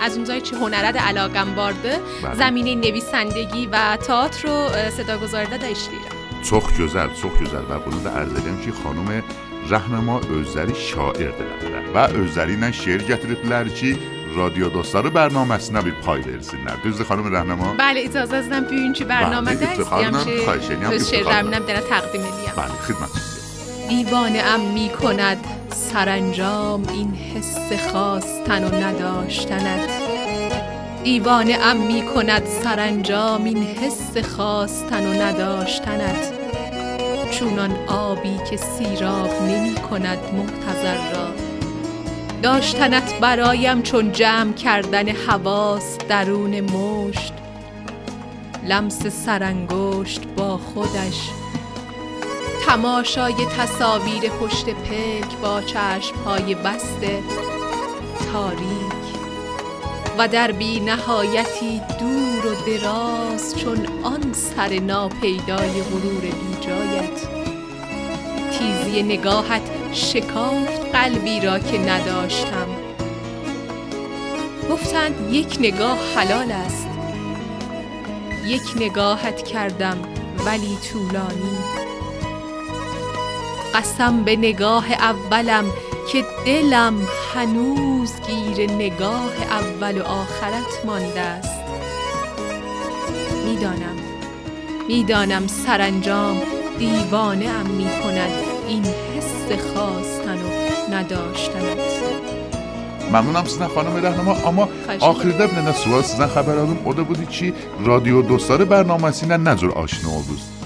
[SPEAKER 16] از اونجایی زای چه هنرد علاقم بارده
[SPEAKER 1] بله.
[SPEAKER 16] زمینه نویسندگی و تاعت رو صدا گذارده داشت لیرم.
[SPEAKER 1] چخ جزر چخ جزر و قدود ارزگم چی؟ خانوم رهنما اوزدری شاعر دلن و اوزدری نه شعر جترد لرچی رادیو دوستان برنامه است پای برسید نه. دوزد خانوم رهنما؟
[SPEAKER 16] بله ایتازه
[SPEAKER 1] از
[SPEAKER 16] نم
[SPEAKER 1] پیوین برنامه دایست
[SPEAKER 16] یا چی
[SPEAKER 1] خوش
[SPEAKER 16] شعر رو نم تقدیم میدیم
[SPEAKER 1] بله خدمت
[SPEAKER 16] دیوانه ام می کند سرانجام این حس خواستن و نداشتنت. دیوانه ام می کند سرانجام این حس خواستن و نداشتنت. چونان آبی که سیراب نمی کند محتضر را. داشتنت برایم چون جمع کردن حواس درون مشت. لمس سرانگشت با خودش تماشای تصاویر پشت پلک با چشمهای بسته تاریک و در بی نهایتی دور و دراز چون آن سر ناپیدای غرور بی جایت تیزی نگاهت شکافت قلبی را که نداشتم. گفتند یک نگاه حلال است. یک نگاهت کردم ولی طولانی. قسم به نگاه اولم که دلم هنوز گیر نگاه اول و آخرت مانده است. می‌دانم می‌دانم سرانجام دیوانه ام می کند این حس خواستن و نداشتنت.
[SPEAKER 1] ممنونم سیزن خانم ما
[SPEAKER 16] اما
[SPEAKER 1] آخر دب نه سوال سیزن خبر آدم بودی چی؟ رادیو دوستار برنامه سینن نظر آشنا بود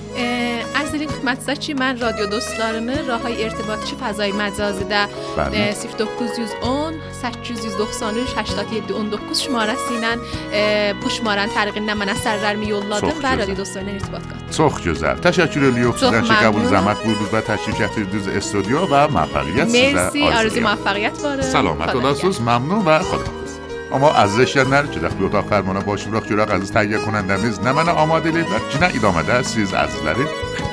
[SPEAKER 1] cür aşina oldunuz?
[SPEAKER 16] اه، از این خدمت ki mən radio dostlarını rahay irtibatçı fəzai məcazıda
[SPEAKER 1] Bəli.
[SPEAKER 16] e, 0910 893 87 19 şumarəsi ilə e, bu şumaranın tərqindən mənə əsərlərimi yolladım
[SPEAKER 1] Çox
[SPEAKER 16] və
[SPEAKER 1] gözəl.
[SPEAKER 16] radio dostlarına irtibat qatdım.
[SPEAKER 1] Çox gözəl. Təşəkkür edirik sizdən ki, qəbul zəhmət buyurdunuz və təşrif gətirdiniz studiyo və müvəffəqiyyət sizə arzulayıram.
[SPEAKER 16] موفقیت باره
[SPEAKER 1] سلامت
[SPEAKER 16] خدا
[SPEAKER 1] olasınız, məmnun və xodahafız. Amma əziz eşidənlər, gedək bir otaq fərmana başvuraq görək əziz təhiyyə konəndəmiz nə mənə amadə ediblər. Cinə idamədə siz əzizlərin xidmətində olacaq.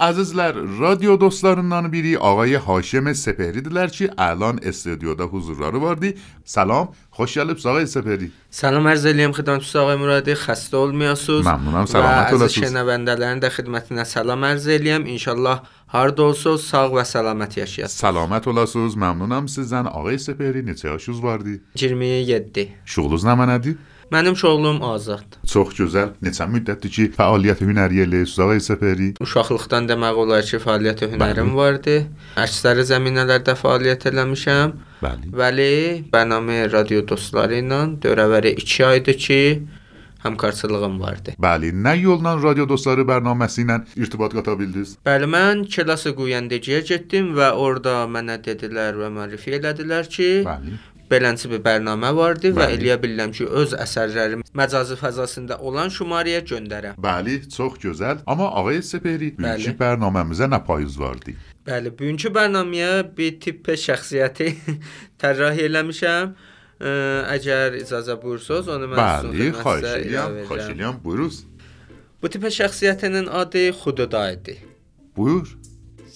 [SPEAKER 1] خب əzizlər, radio dostlarından biri آقای هاشم سپهریdirlər ki, الان استودیوda huzurları vardı. Salam, xoş gəlibsiz آقای سپهری.
[SPEAKER 17] سلام عرض eləyəm xidmətçi ağay Muradi, xəstə olmayasınız.
[SPEAKER 1] Məmnunam, salamat olasınız.
[SPEAKER 17] şənəvəndələrin də xidmətinə salam arz eləyəm. İnşallah harda olsanız sağ və salamat yaşayasınız.
[SPEAKER 1] Salamat olasınız, məmnunam sizdən. آقای سپهری neçə yaşınız vardı?
[SPEAKER 17] 27.
[SPEAKER 1] Şuğlunuz nə mənədir?
[SPEAKER 17] Mənim şoğlum azaddır.
[SPEAKER 1] Çox gözəl. Neçə müddətdir ki, fəaliyyət hünəri ilə Suzala Səfəri?
[SPEAKER 17] Uşaqlıqdan demək olar ki, fəaliyyət hünərim Bəli. vardı. Əksəri zəminələrdə fəaliyyət eləmişəm.
[SPEAKER 1] Bəli.
[SPEAKER 17] Bəli, bənamə radio dostları ilə dövrəvəri 2 aydır ki, həmkarçılığım vardı.
[SPEAKER 1] Bəli, nə yolla radio dostları proqraməsi ilə irtibat qata bildiniz?
[SPEAKER 17] Bəli, mən Kelası Quyandeciyə getdim və orada mənə dedilər və mərifi elədilər ki,
[SPEAKER 1] Bəli.
[SPEAKER 17] Beləncə bir proqram vardı
[SPEAKER 1] Bəli.
[SPEAKER 17] və eləyə bilirəm ki, öz əsərlərimi məcazi fəzasında olan şumariyə göndərəm.
[SPEAKER 1] Bəli, çox gözəl. Amma ağay Seperi, bugünkü proqramımıza nə payız vardı?
[SPEAKER 17] Bəli, bugünkü proqramıya bir tipp şəxsiyyəti tərcih eləmişəm. Ə, əgər icazə buyursunuz, onu mən
[SPEAKER 1] Bəli, xahiş edirəm, xahiş edirəm, buyuruz.
[SPEAKER 17] Bu tip şəxsiyyətinin adı Xududa idi.
[SPEAKER 1] Buyur.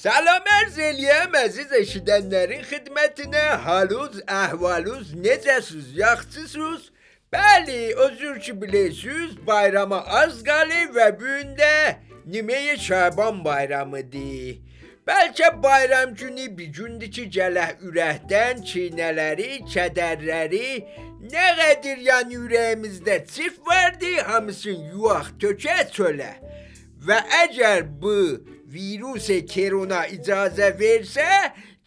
[SPEAKER 18] Salam ərz eləyəm əziz eşidənlərin xidmətinə. Haluz, əhvaluz, necəsiz, yaxşısınız? Bəli, özür ki bilirsiniz, bayrama az qalır və bu gün də Niməyə Şaban bayramıdır. Bəlkə bayram günü bir gündür ki, gələ ürəkdən çiynələri, kədərləri, nə qədir yəni ürəyimizdə çift vardı, hamısını yuaq tökə çölə. Və əgər bu virus korona icazə versə,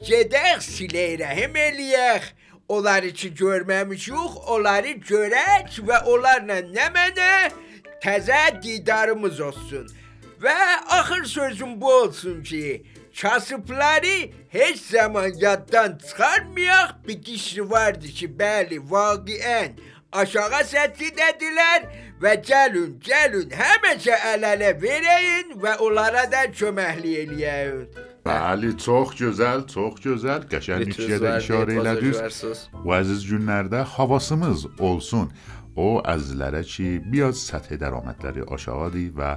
[SPEAKER 18] gedək silə rəhim eləyək. Onları ki görməmişik, onları görək və onlarla nə mənə təzə didarımız olsun. Və axır sözüm bu olsun ki, kasıbları heç zaman yaddan çıxarmayaq. Bir kişi vardı ki, bəli, vaqiən aşağı səthidədirlər və gəlin, gəlin, həməcə əl-ələ verəyin və onlara da köməklik eləyəyin.
[SPEAKER 1] Bəli, çox gözəl, çox gözəl. Nüktəyə də işarə elədiniz. Bu əziz günlərdə havasımız olsun. O əzizlərə ki, biraz səthi dəromədləri aşağıdır və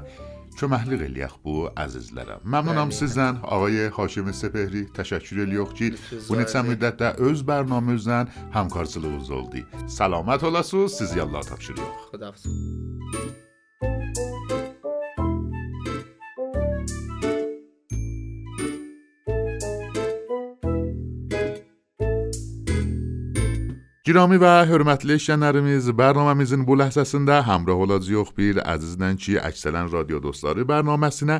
[SPEAKER 1] چو محلی قلیخ بو عزیز
[SPEAKER 17] لرم
[SPEAKER 1] ممنونم بله. سیزن. آقای حاشم سپهری تشکر الیخ جی
[SPEAKER 17] اونی
[SPEAKER 1] چند مدت در اوز برنامه زن همکار سلوز دی سلامت
[SPEAKER 17] حالا سوز سیزی الله تفشیر یخ خدا حافظ
[SPEAKER 1] Girami və hörmətli işləyənlərimiz, bərnaməmizin bu ləhzəsində həmrəh olacağıq bir əzizlə ki, əksərən radio dostları bərnaməsinə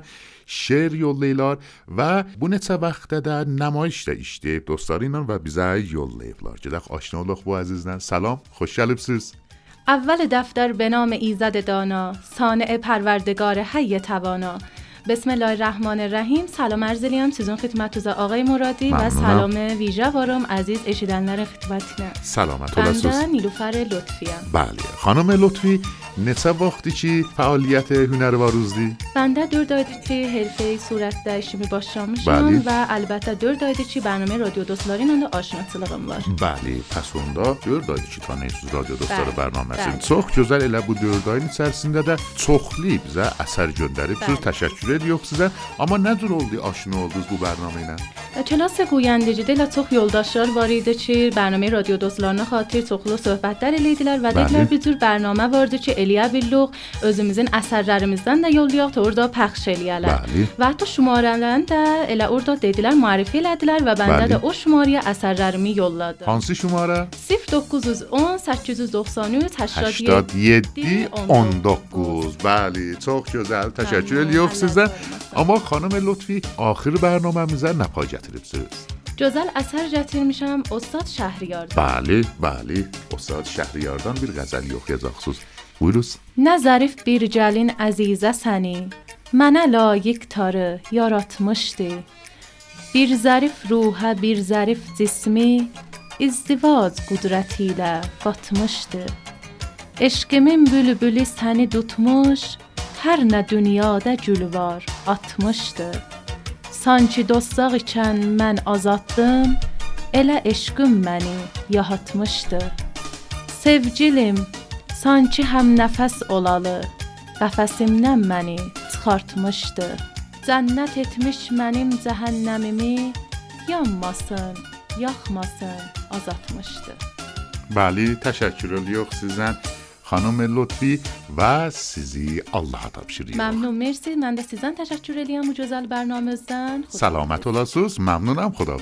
[SPEAKER 1] şeir yollayırlar və bu neçə vaxtda da nümayişdə işləyib dostları ilə və bizə yollayıblar. Gedək aşina olaq bu əzizlə. Salam, xoş gəlibsiz.
[SPEAKER 16] اول دفتر به نام ایزد دانا صانع پروردگار حی توانا بسم الله الرحمن الرحیم. سلام ارزلیام سیزون خدمت توزا آقای مرادی و
[SPEAKER 1] سلام
[SPEAKER 16] ویژه وارم عزیز اشیدن نره خدمتی
[SPEAKER 1] نه
[SPEAKER 16] سلامت
[SPEAKER 1] و
[SPEAKER 16] نیلوفر لطفی
[SPEAKER 1] بله. خانم لطفی نصب وقتی چی؟ فعالیت هنر
[SPEAKER 16] و روز دی؟ بنده دور دایده چی حرفه
[SPEAKER 1] صورت
[SPEAKER 16] داشتی می باشم شنون بله. و البته دور دایده چی برنامه رادیو
[SPEAKER 1] دوست دارین اون دو بار بله. پس اون دا
[SPEAKER 16] دور
[SPEAKER 1] دایده
[SPEAKER 16] چی
[SPEAKER 1] توانه ایسوز رادیو دوست داره بله. برنامه سین چخ بله. جزر اله
[SPEAKER 16] بود
[SPEAKER 1] دور دایده سرسینده ده. چخلی بزر اثر جندره بزر تشکره edirik sizə. Amma nə cür oldu aşina oldunuz bu bərnamə ilə?
[SPEAKER 16] کلاس گویندگی ilə çox yoldaşlar var idi ki, bərnamə radio dostlarına xatir çoxlu söhbətlər eləydilər və dedilər bir cür bərnamə vardı ki, eləyə billuq, özümüzün əsərlərimizdən də yollayaq da orada pəxş eləyələr. Və hətta şumarələrini də elə orada dedilər, müərifi elədilər və bəndə
[SPEAKER 1] Bəli.
[SPEAKER 16] də o şumarəyə əsərlərimi yolladı.
[SPEAKER 1] Hansı şumara?
[SPEAKER 16] 0910 893
[SPEAKER 1] 87 19 Bəli, çox gözəl. Təşəkkür edirik sizə. بزن اما خانم لطفی آخر برنامه میزن نپایجت
[SPEAKER 16] رفزرز جزل اثر جتیر میشم
[SPEAKER 1] استاد شهریاردان. بله بله. استاد شهریاردان بیر غزل
[SPEAKER 16] یو خصوص. اخصوص ویروس. نظریف بیر جلین عزیزه سنی من لا یک تاره یاراتمشتی بیر ظریف روح بیر ظریف جسمی. ازدواج قدرتیله باتمشتی عشقمین بلبلی سنی دوتمش Hər nə dünyada gül var atmışdı Sanki dostaq ikən mən azaddım Elə eşqim məni yahatmışdı Sevgilim, sanki həm nəfəs olalı, qəfəsimdən məni çıxartmışdı. Cənnət etmiş mənim cəhənnəmimi, yanmasın, yaxmasın, azatmışdı.
[SPEAKER 1] Bəli, təşəkkür edirik sizdən. خانم لطفی و سیزی الله تبشیری
[SPEAKER 16] ممنون مرسی. من ده سیزن تشکر الیام و جزال برنامه
[SPEAKER 1] زن. سلامت و لاسوس ممنونم خدا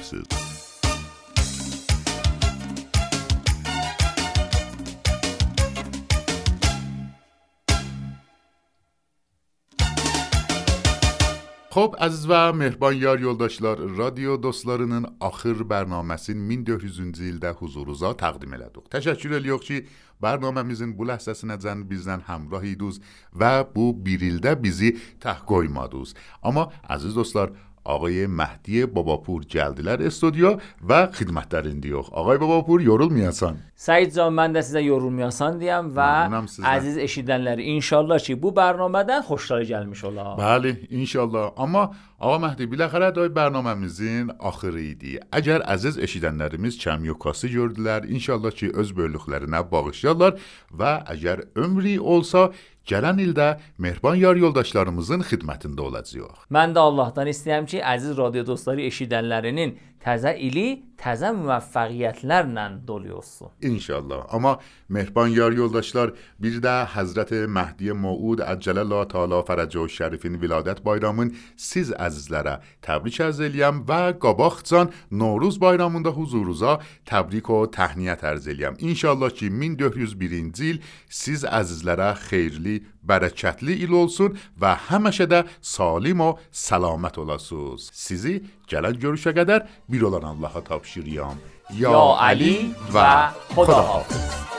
[SPEAKER 1] Xo'p, aziz və mehriban yar yoldaşlar, radio dostlarının axır bərnaməsini 1400-cü ildə huzurunuza təqdim elədik. Təşəkkür edirik ki, bərnaməmizin bu ləhzəsinəcən bizdən həmrah idiniz və bu bir ildə bizi tək qoymadınız. Amma əziz dostlar, آقای مهدی باباپور geldiler استودیو و xidmətlərindəyik. Ağay Babapur yorulmayasan.
[SPEAKER 2] Said can mən də sizə yorulmayasan deyəm və
[SPEAKER 1] Məmnunam sizdən.
[SPEAKER 2] əziz eşidənləri inşallah ki bu bərnamədən xoşları gəlmiş olar.
[SPEAKER 1] Bəli, inşallah. Amma ağa Məhdi biləxərə də bərnaməmizin axırı idi. Əgər əziz eşidənlərimiz kəmyokası gördülər, inşallah ki öz böyüklüklərinə bağışlayarlar və əgər ömrü olsa gələn ildə mehriban yar yoldaşlarımızın xidmətində olacağıq.
[SPEAKER 2] Mən də Allahdan istəyirəm ki, əziz radio dostları eşidənlərinin təzə ili təzə müvəffəqiyyətlərlə dolu olsun.
[SPEAKER 1] İnşallah. Amma mehriban yar yoldaşlar bir də Həzrət Məhdi Məud Əcələlə Taala Fərəcə Şərifin viladət bayramın siz əzizlərə təbrik ərz eləyəm və qabaqcan Novruz bayramında huzurunuza təbrik və təhniyyət ərz eləyəm. İnşallah ki 1401-ci il siz əzizlərə xeyirli, برای چتلی ایلو ارسون و همچنین سالم و سلامت اولاسوز. سعی جلن گوش کن در بیرون الله تابشی
[SPEAKER 2] ریم. یا علی و خدا حافظ.